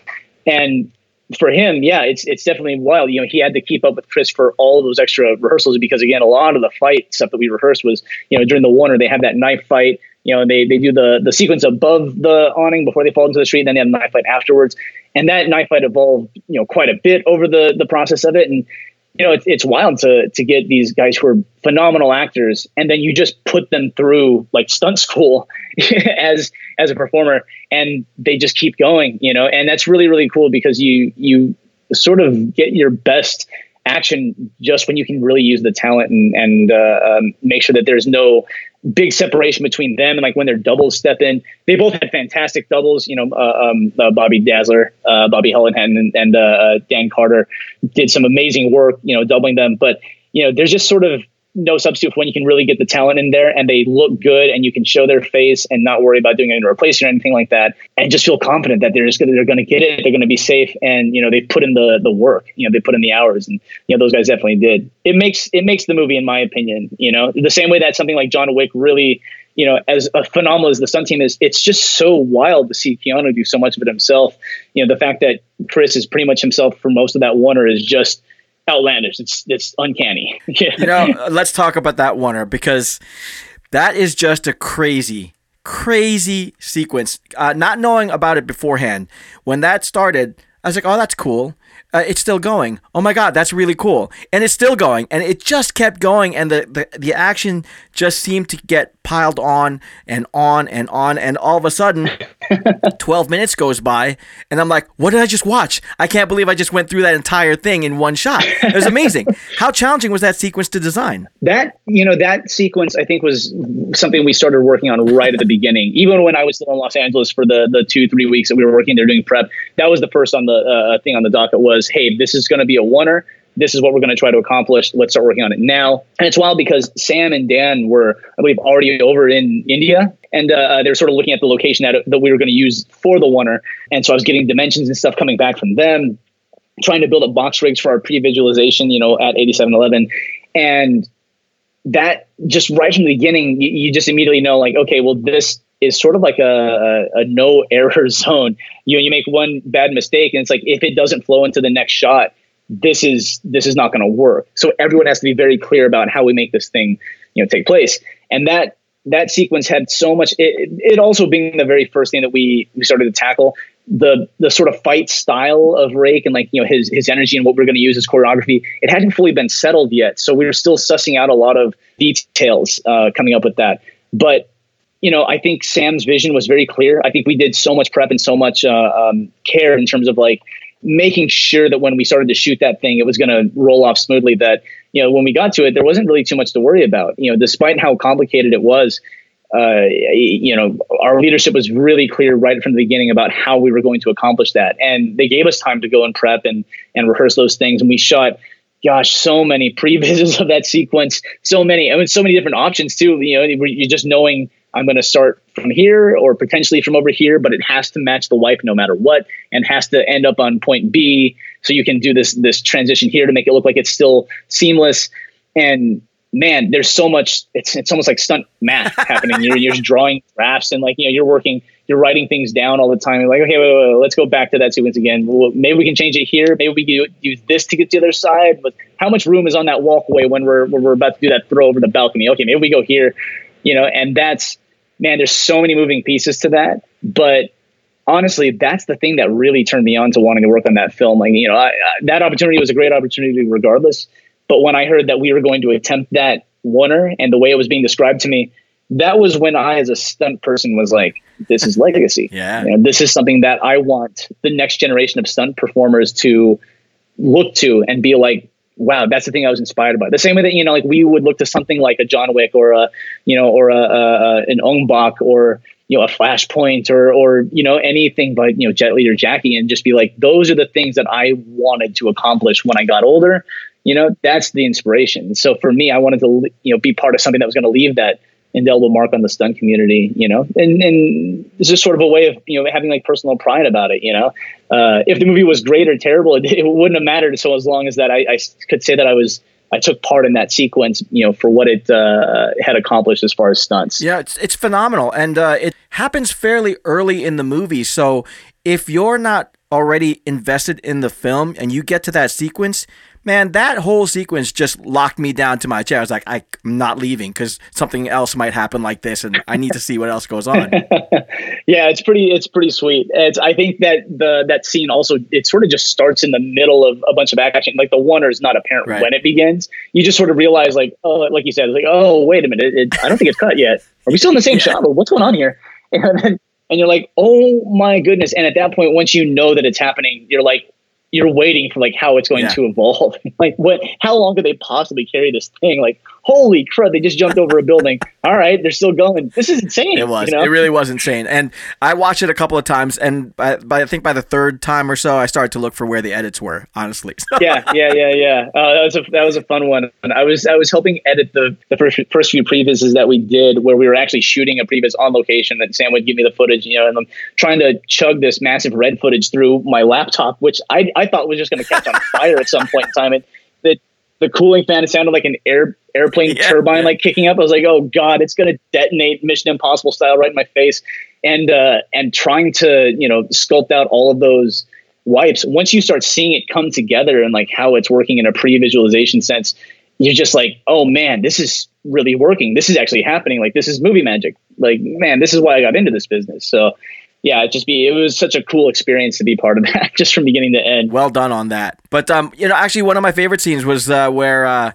And for him, yeah, it's it's definitely wild. You know, he had to keep up with Chris for all of those extra rehearsals because again, a lot of the fight stuff that we rehearsed was you know during the oneer they had that knife fight you know, they, they do the, the sequence above the awning before they fall into the street, and then they have knife fight afterwards. And that knife fight evolved, you know, quite a bit over the, the process of it. And, you know, it's, it's wild to, to get these guys who are phenomenal actors, and then you just put them through like stunt school as, as a performer, and they just keep going, you know, and that's really, really cool because you, you sort of get your best action just when you can really use the talent and, and uh, um, make sure that there's no big separation between them and like when their doubles step in. They both had fantastic doubles. You know, uh, um, uh, Bobby Dazzler, uh, Bobby Hollenhan, and, and uh, uh, Dan Carter did some amazing work. You know, doubling them. But you know, there's just sort of no substitute for when you can really get the talent in there and they look good and you can show their face and not worry about doing any replacement or anything like that and just feel confident that they're just gonna they're gonna get it they're gonna be safe and you know they put in the the work you know they put in the hours and you know those guys definitely did it makes it makes the movie in my opinion you know the same way that something like John Wick really you know, as phenomenal as the stunt team is, it's just so wild to see Keanu do so much of it himself. You know, the fact that Chris is pretty much himself for most of that one, or is just outlandish. It's it's uncanny. you know, let's talk about that one because that is just a crazy, crazy sequence. Uh, not knowing about it beforehand, when that started, I was like, "Oh, that's cool." Uh, it's still going. Oh my god, that's really cool, and it's still going, and it just kept going, and the the, the action just seemed to get piled on and on and on, and all of a sudden, 12 minutes goes by, and I'm like, what did I just watch? I can't believe I just went through that entire thing in one shot. It was amazing. How challenging was that sequence to design? That, you know, that sequence I think was something we started working on right at the beginning. Even when I was still in Los Angeles for the the two, three weeks that we were working there doing prep, that was the first on the uh, thing on the docket was, hey, this is going to be a oneer this is what we're going to try to accomplish. Let's start working on it now. And it's wild because Sam and Dan were, I believe, already over in India. And uh, uh they're sort of looking at the location that, that we were going to use for the oneer. And so I was getting dimensions and stuff coming back from them, trying to build up box rigs for our pre visualization, you know, at 87Eleven. And that just right from the beginning, you, you, just immediately know, like, okay, well, this is sort of like a, a, a no error zone. You know, you make one bad mistake, and it's like if it doesn't flow into the next shot, this is this is not going to work. So everyone has to be very clear about how we make this thing, you know, take place. And that that sequence had so much. It, it also being the very first thing that we we started to tackle the the sort of fight style of Rake and like you know his his energy and what we're going to use as choreography. It hadn't fully been settled yet, so we were still sussing out a lot of details uh, coming up with that. But you know, I think Sam's vision was very clear. I think we did so much prep and so much uh, um, care in terms of like making sure that when we started to shoot that thing, it was going to roll off smoothly. That you know, when we got to it, there wasn't really too much to worry about. You know, despite how complicated it was, uh, you know, our leadership was really clear right from the beginning about how we were going to accomplish that, and they gave us time to go and prep and and rehearse those things. And we shot gosh, so many previses of that sequence, so many, I mean, so many different options too. You know, you're just knowing I'm going to start from here or potentially from over here, but it has to match the wipe no matter what, and has to end up on point B. So you can do this this transition here to make it look like it's still seamless. And man, there's so much. It's it's almost like stunt math happening. You're you're just drawing graphs and like you know you're working, you're writing things down all the time. You're like, okay, wait, wait, wait, let's go back to that sequence again. Well, maybe we can change it here. Maybe we can use this to get to the other side. But how much room is on that walkway when we're when we're about to do that throw over the balcony? Okay, maybe we go here. You know, and that's man. There's so many moving pieces to that, but honestly, that's the thing that really turned me on to wanting to work on that film. Like, you know, I, I, that opportunity was a great opportunity regardless. But when I heard that we were going to attempt that oneer and the way it was being described to me, that was when I, as a stunt person, was like, "This is legacy. yeah, you know, this is something that I want the next generation of stunt performers to look to and be like, wow, that's the thing I was inspired by. The same way that you know, like we would look to something like a John Wick or a you know or a, a an Ong Bak or you know a Flashpoint or or you know anything but you know Jet Li or Jackie and just be like, those are the things that I wanted to accomplish when I got older you know that's the inspiration so for me i wanted to you know be part of something that was going to leave that indelible mark on the stunt community you know and and it's just sort of a way of you know having like personal pride about it you know uh, if the movie was great or terrible it, it, wouldn't have mattered so as long as that I, I could say that i was I took part in that sequence, you know, for what it uh, had accomplished as far as stunts. Yeah, it's it's phenomenal, and uh, it happens fairly early in the movie. So if you're not already invested in the film and you get to that sequence, man, that whole sequence just locked me down to my chair. I was like, I'm not leaving because something else might happen like this, and I need to see what else goes on. yeah, it's pretty, it's pretty sweet. It's, I think that the that scene also it sort of just starts in the middle of a bunch of action. Like the oneer is not apparent right. when it begins. You just sort of realize, like, oh, like you said, like, oh, wait a minute, it, I don't think it's cut yet. Are we still in the same shot? What's going on here? And then, and you're like, oh my goodness. And at that point, once you know that it's happening, you're like, you're waiting for like how it's going yeah. to evolve. like what how long could they possibly carry this thing? Like holy crud, they just jumped over a building. All right, they're still going. This is insane. It was. You know? It really was insane. And I watched it a couple of times, and by, by, I think by the third time or so, I started to look for where the edits were. Honestly. yeah, yeah, yeah, yeah. Uh, that was a that was a fun one. And I was I was helping edit the the first first few previses that we did, where we were actually shooting a previs on location. That Sam would give me the footage, you know, and I'm trying to chug this massive red footage through my laptop, which I I thought was just going to catch on fire at some point in time. It the cooling fan it sounded like an air airplane yeah, turbine like kicking up. I was like, oh god, it's going to detonate Mission Impossible style right in my face. And uh, and trying to you know sculpt out all of those wipes. Once you start seeing it come together and like how it's working in a pre-visualization sense, you're just like, oh man, this is really working. This is actually happening. Like this is movie magic. Like man, this is why I got into this business. So yeah, it just be it was such a cool experience to be part of that, just from beginning to end. Well done on that. But um, you know, actually, one of my favorite scenes was uh, where uh,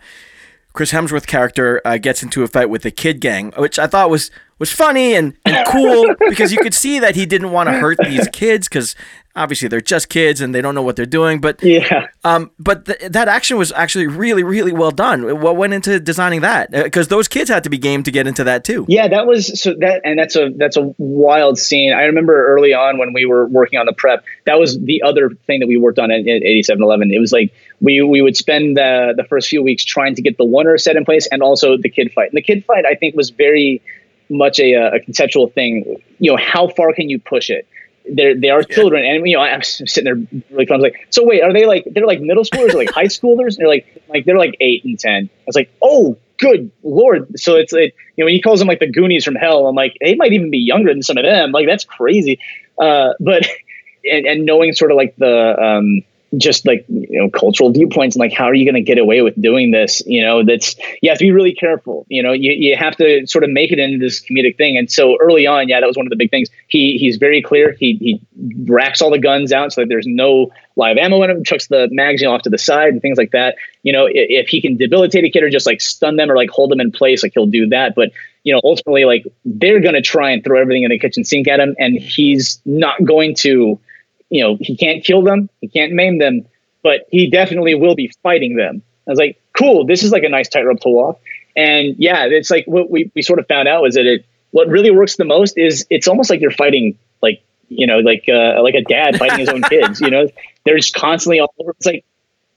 Chris Hemsworth character uh, gets into a fight with the Kid Gang, which I thought was was funny and, and cool because you could see that he didn't want to hurt these kids because obviously they're just kids and they don't know what they're doing. But yeah, um, but th- that action was actually really, really well done. What went into designing that? Because uh, those kids had to be game to get into that too. Yeah, that was so that, and that's a that's a wild scene. I remember early on when we were working on the prep, that was the other thing that we worked on at, at 87Eleven. It was like we we would spend the the first few weeks trying to get the oneer set in place and also the kid fight. And the kid fight, I think, was very much a, a conceptual thing. You know, how far can you push it? they're they are children, and you know I'm sitting there really fun. I was like, so wait, are they like they're like middle schoolers or like high schoolers? And they're like like they're like eight and ten. I was like, oh, good lord! So it's like you know when he calls them like the Goonies from hell, I'm like they might even be younger than some of them. Like that's crazy. Uh, but and, and knowing sort of like the um, just like you know cultural viewpoints and like how are you going to get away with doing this you know that's you have to be really careful you know you, you have to sort of make it into this comedic thing. And so early on yeah that was one of the big things. He he's very clear. He he racks all the guns out so that there's no live ammo in them chucks the magazine off to the side and things like that. You know if, if he can debilitate a kid or just like stun them or like hold them in place like he'll do that. But you know ultimately like they're going to try and throw everything in the kitchen sink at him and he's not going to you know, he can't kill them, he can't maim them, but he definitely will be fighting them. I was like, cool, this is like a nice tightrope to walk. And yeah, it's like what we, we sort of found out was that it, what really works the most is it's almost like you're fighting like, you know, like, uh, like a dad fighting his own kids, you know, they're just constantly all over. It's like,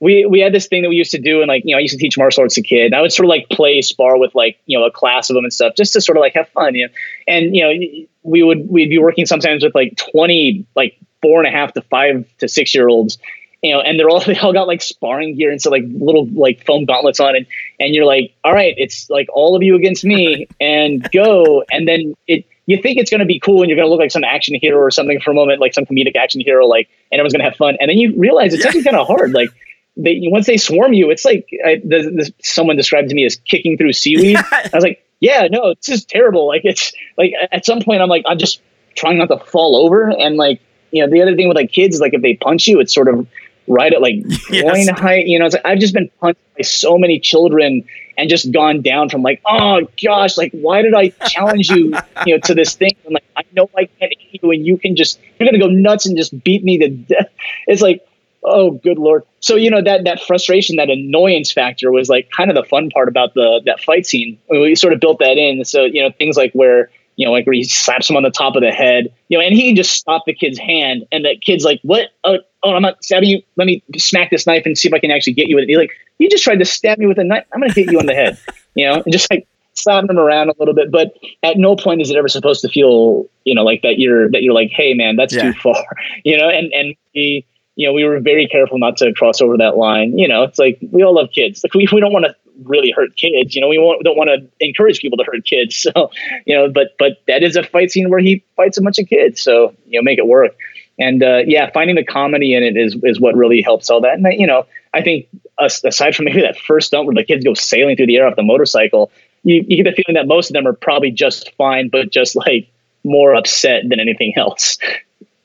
we we had this thing that we used to do, and like you know, I used to teach martial arts to kids. I would sort of like play spar with like you know a class of them and stuff, just to sort of like have fun, you know. And you know, we would we'd be working sometimes with like twenty like four and a half to five to six year olds, you know, and they're all they all got like sparring gear and so like little like foam gauntlets on, and and you're like, all right, it's like all of you against me, and go, and then it you think it's going to be cool and you're going to look like some action hero or something for a moment, like some comedic action hero, like, and everyone's going to have fun. And then you realize it's actually kind of hard. Like, they, once they swarm you, it's like I, the, someone described to me as kicking through seaweed. I was like, yeah, no, this is terrible. Like, it's like at some point, I'm like, I'm just trying not to fall over. And like, you know, the other thing with like kids is like if they punch you, it's sort of right at like yes. groin height. You know, it's like I've just been punched by so many children and just gone down from like, oh gosh, like why did I challenge you, you know, to this thing? I'm like, I know I can't hit you, and you can just you're gonna go nuts and just beat me to death. It's like, oh good lord. So you know that that frustration, that annoyance factor was like kind of the fun part about the that fight scene. We sort of built that in. So you know things like where you know, like where he slaps him on the top of the head, you know, and he just stop the kid's hand, and that kid's like, "What? Oh, oh, I'm not stabbing you. Let me smack this knife and see if I can actually get you with it." He's like, "You just tried to stab me with a knife. I'm going to hit you on the head," you know, and just like slapping him around a little bit. But at no point is it ever supposed to feel, you know, like that you're that you're like, "Hey, man, that's yeah. too far," you know, and and we. You know, we were very careful not to cross over that line. You know, it's like we all love kids. Like we, we don't want to really hurt kids. You know, we don't want to encourage people to hurt kids. So, you know, but but that is a fight scene where he fights a bunch of kids. So you know, make it work. And uh, yeah, finding the comedy in it is is what really helps all that. And you know, I think aside from maybe that first stunt where the kids go sailing through the air off the motorcycle, you, you get the feeling that most of them are probably just fine, but just like more upset than anything else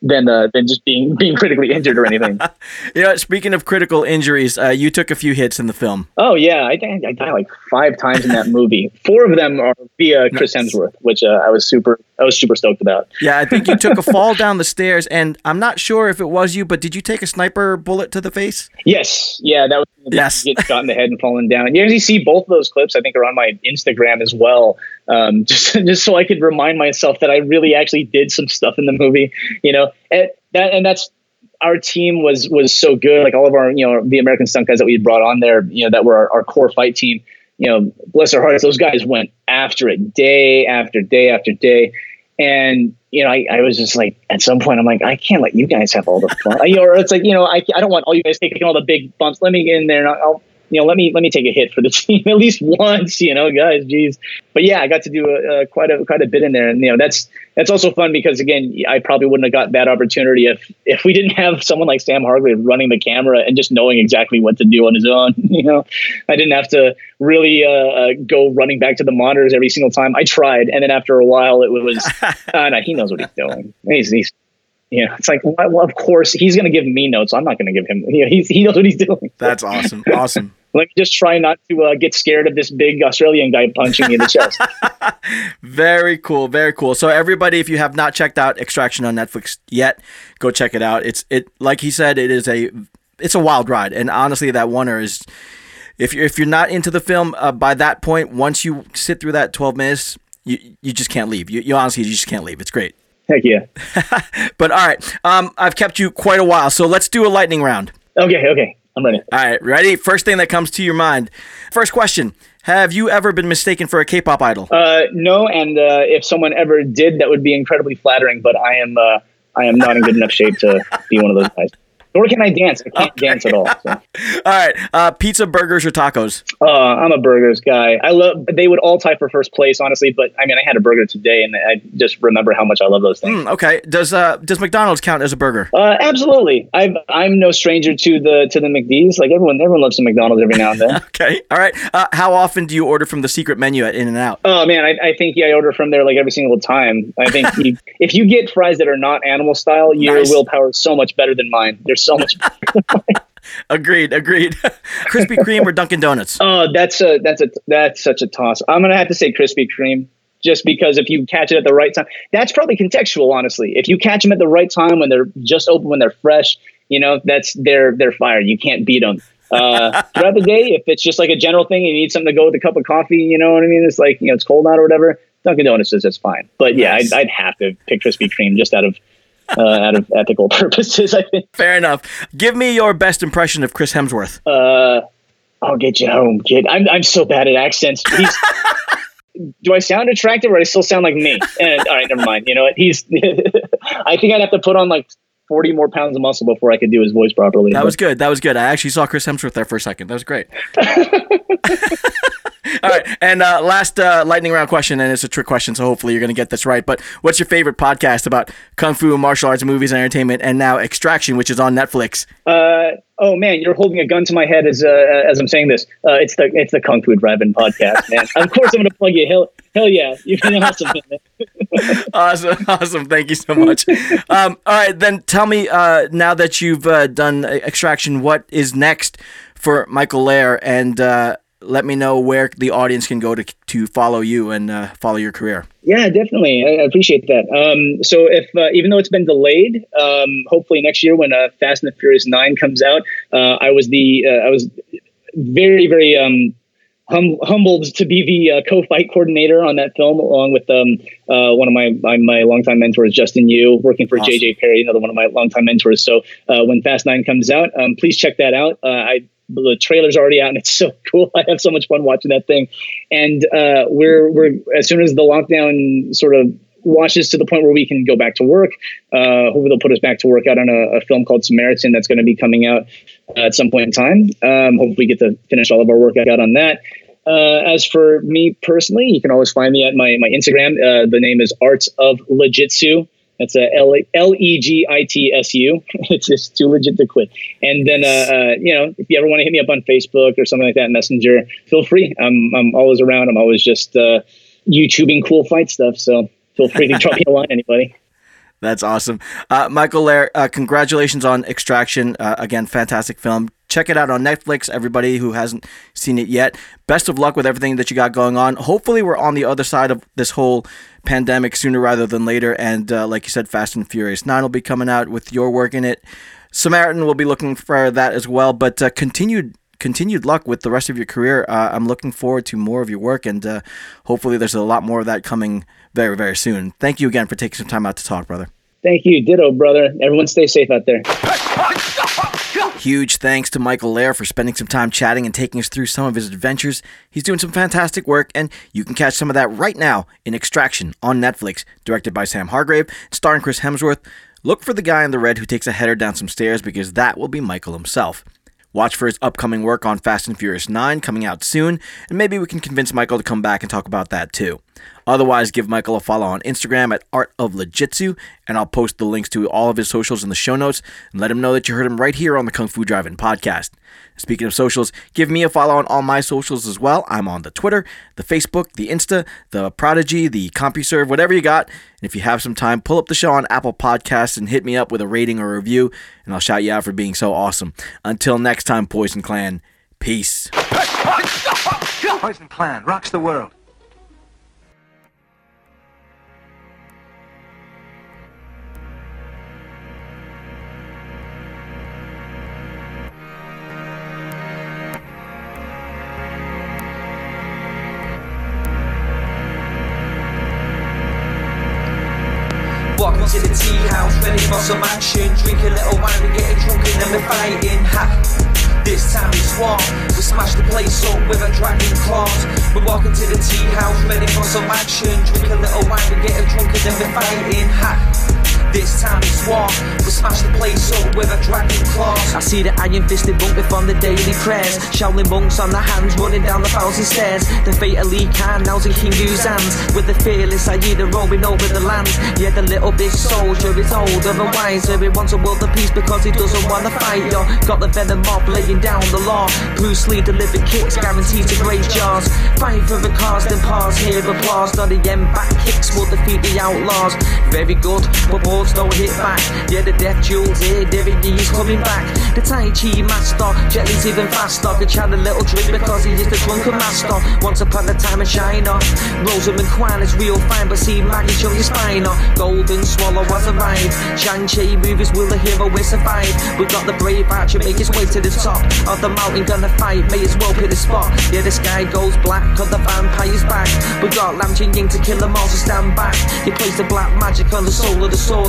than uh, than just being being critically injured or anything. you know, speaking of critical injuries, uh, you took a few hits in the film. Oh yeah, I think I died like five times in that movie. Four of them are via Chris Hemsworth, which uh, I was super I was super stoked about. Yeah, I think you took a fall down the stairs, and I'm not sure if it was you, but did you take a sniper bullet to the face? Yes, yeah, that was yes, get shot in the head and falling down. You actually see both of those clips. I think are on my Instagram as well. Um, just just so I could remind myself that I really actually did some stuff in the movie. You know, and that and that's our team was was so good. Like all of our you know the American stunt guys that we brought on there, you know, that were our, our core fight team. You know, bless their hearts, those guys went after it day after day after day. And you know, I, I was just like, at some point, I'm like, I can't let you guys have all the fun. Or it's like, you know, I, I don't want all you guys taking all the big bumps. Let me get in there and I'll, you know, let me let me take a hit for the team at least once, you know, guys. Geez, but yeah, I got to do a, a, quite a quite a bit in there, and you know, that's that's also fun because again, I probably wouldn't have got that opportunity if if we didn't have someone like Sam Hargrave running the camera and just knowing exactly what to do on his own. You know, I didn't have to really uh, uh, go running back to the monitors every single time. I tried, and then after a while, it was, uh, no, he knows what he's doing. He's, he's you know, it's like, well, of course, he's going to give me notes. I'm not going to give him. You know, he's, he knows what he's doing. That's awesome. Awesome. Let me just try not to uh, get scared of this big Australian guy punching me in the chest. very cool. Very cool. So everybody, if you have not checked out Extraction on Netflix yet, go check it out. It's it like he said, it is a it's a wild ride, and honestly, that oneer is. If you're, if you're not into the film uh, by that point, once you sit through that 12 minutes, you, you just can't leave. You, you honestly you just can't leave. It's great. Heck yeah. but all right, um, I've kept you quite a while, so let's do a lightning round. Okay, okay. I'm ready. All right, ready? First thing that comes to your mind. First question Have you ever been mistaken for a K pop idol? Uh, no, and uh, if someone ever did, that would be incredibly flattering, but I am. Uh, I am not in good enough shape to be one of those guys. Nor can I dance. I can't okay. dance at all. So. all right. Uh, pizza, burgers, or tacos? Uh, I'm a burgers guy. I love. They would all tie for first place, honestly. But I mean, I had a burger today, and I just remember how much I love those things. Mm, okay. Does uh does McDonald's count as a burger? Uh, absolutely. i I'm no stranger to the to the McD's. Like everyone, everyone loves some McDonald's every now and then. okay. All right. Uh, how often do you order from the secret menu at In and Out? Oh man, I, I think yeah, I order from there like every single time. I think you, if you get fries that are not animal style, your nice. willpower is so much better than mine. They're so much. agreed, agreed. Krispy Kreme or Dunkin' Donuts? Oh, that's a that's a that's such a toss. I'm gonna have to say Krispy Kreme, just because if you catch it at the right time, that's probably contextual. Honestly, if you catch them at the right time when they're just open, when they're fresh, you know, that's they're they're fire. You can't beat them. Uh, throughout the day, if it's just like a general thing, you need something to go with a cup of coffee. You know what I mean? It's like you know it's cold out or whatever. Dunkin' Donuts is just fine. But yeah, nice. I'd, I'd have to pick Krispy Kreme just out of uh, out of ethical purposes. I think. Fair enough. Give me your best impression of Chris Hemsworth. Uh, I'll get you home, kid. I'm I'm so bad at accents. He's, do I sound attractive or do I still sound like me? And all right, never mind. You know what? He's. I think I'd have to put on like 40 more pounds of muscle before I could do his voice properly. That was good. That was good. I actually saw Chris Hemsworth there for a second. That was great. All right, and uh, last uh, lightning round question, and it's a trick question, so hopefully you're going to get this right. But what's your favorite podcast about kung fu, martial arts, movies, and entertainment, and now Extraction, which is on Netflix? Uh, oh man, you're holding a gun to my head as uh, as I'm saying this. Uh, it's the it's the Kung Fu Drive-In podcast, man. of course, I'm going to plug you. Hell, hell yeah, you've been awesome. awesome, awesome. Thank you so much. Um, all right, then tell me uh, now that you've uh, done Extraction, what is next for Michael Lehr and uh, let me know where the audience can go to to follow you and uh, follow your career. Yeah, definitely. I appreciate that. Um, so, if uh, even though it's been delayed, um, hopefully next year when uh, Fast and the Furious Nine comes out, uh, I was the uh, I was very very um, hum- humbled to be the uh, co-fight coordinator on that film, along with um, one of my my, my longtime mentors, Justin Yu, working for awesome. JJ Perry, another one of my longtime mentors. So, when Fast Nine comes out, um, please check that out. I the trailer's already out and it's so cool. I have so much fun watching that thing. And uh, we're we're as soon as the lockdown sort of washes to the point where we can go back to work. Uh, hopefully they'll put us back to work out on a, a film called Samaritan that's going to be coming out uh, at some point in time. Um, hopefully we get to finish all of our work out on that. Uh, as for me personally, you can always find me at my my Instagram. Uh, the name is Arts of Legitsu. That's a L L E G I T S U. It's just too legit to quit. And then, uh, uh, you know, if you ever want to hit me up on Facebook or something like that, Messenger, feel free. I'm I'm always around. I'm always just uh, YouTubing cool fight stuff. So feel free to drop me a line, anybody. That's awesome. Uh, Michael Lehr, uh, congratulations on Extraction. Uh, again, fantastic film. Check it out on Netflix, everybody who hasn't seen it yet. Best of luck with everything that you got going on. Hopefully, we're on the other side of this whole pandemic sooner rather than later. And uh, like you said, Fast and Furious 9 will be coming out with your work in it. Samaritan will be looking for that as well. But uh, continued continued luck with the rest of your career. Uh, I'm looking forward to more of your work, and uh, hopefully, there's a lot more of that coming very, very soon. Thank you again for taking some time out to talk, brother. Thank you. Ditto, brother. Everyone stay safe out there. Huge thanks to Michael Lehr for spending some time chatting and taking us through some of his adventures. He's doing some fantastic work, and you can catch some of that right now in Extraction on Netflix, directed by Sam Hargrave, starring Chris Hemsworth. Look for the guy in the red who takes a header down some stairs because that will be Michael himself. Watch for his upcoming work on Fast and Furious 9 coming out soon, and maybe we can convince Michael to come back and talk about that too. Otherwise, give Michael a follow on Instagram at Art of Legitsu, and I'll post the links to all of his socials in the show notes and let him know that you heard him right here on the Kung Fu Drive-In podcast. Speaking of socials, give me a follow on all my socials as well. I'm on the Twitter, the Facebook, the Insta, the Prodigy, the CompuServe, whatever you got. And if you have some time, pull up the show on Apple Podcasts and hit me up with a rating or review, and I'll shout you out for being so awesome. Until next time, Poison Clan, peace. Poison Clan rocks the world. To the tea house, ready for some action. Drink a little wine, we getting drunk and then we're fighting. Ha! This time it's war. We smash the place up with a dragon claws. We're walking to the tea house, ready for some action. Drink a little wine, we getting drunk and then we're fighting. Ha! This time it's war. We smash the place up with a dragon claws. I see the iron fisted monk from the daily prayers. Shaolin monks on the hands running down the thousand stairs. The fatally Khan now's in King Yu's hands. With the fearless Aida roaming over the land. Yeah, the little big soldier is older and wiser. He wants a world of peace because he doesn't want to fight, yo. Got the venom mob laying down the law. Bruce Lee delivered kicks, guaranteed to break jaws. Fight for the cause, then pause, hear applause. Not the end back kicks will defeat the outlaws. Very good, but bullets don't hit back. Yeah, the death jewels here, David is coming back. The Tai Chi master, Jet Li's even faster. Could chat a little drink because he is the drunken master. Once upon a time in China, Rosamund Kwan is real fine, but see Maggie Cheung is finer. Golden Swallow was arrived. Shang-Chi movies will the hero will survive. We got the brave archer make his way to the top of the mountain, gonna fight, may as well pick the spot. Yeah, the sky goes black, cause the vampire's back. We got Lam Ching Ying to kill them all, so stand back. He plays the black magic on the soul of the sword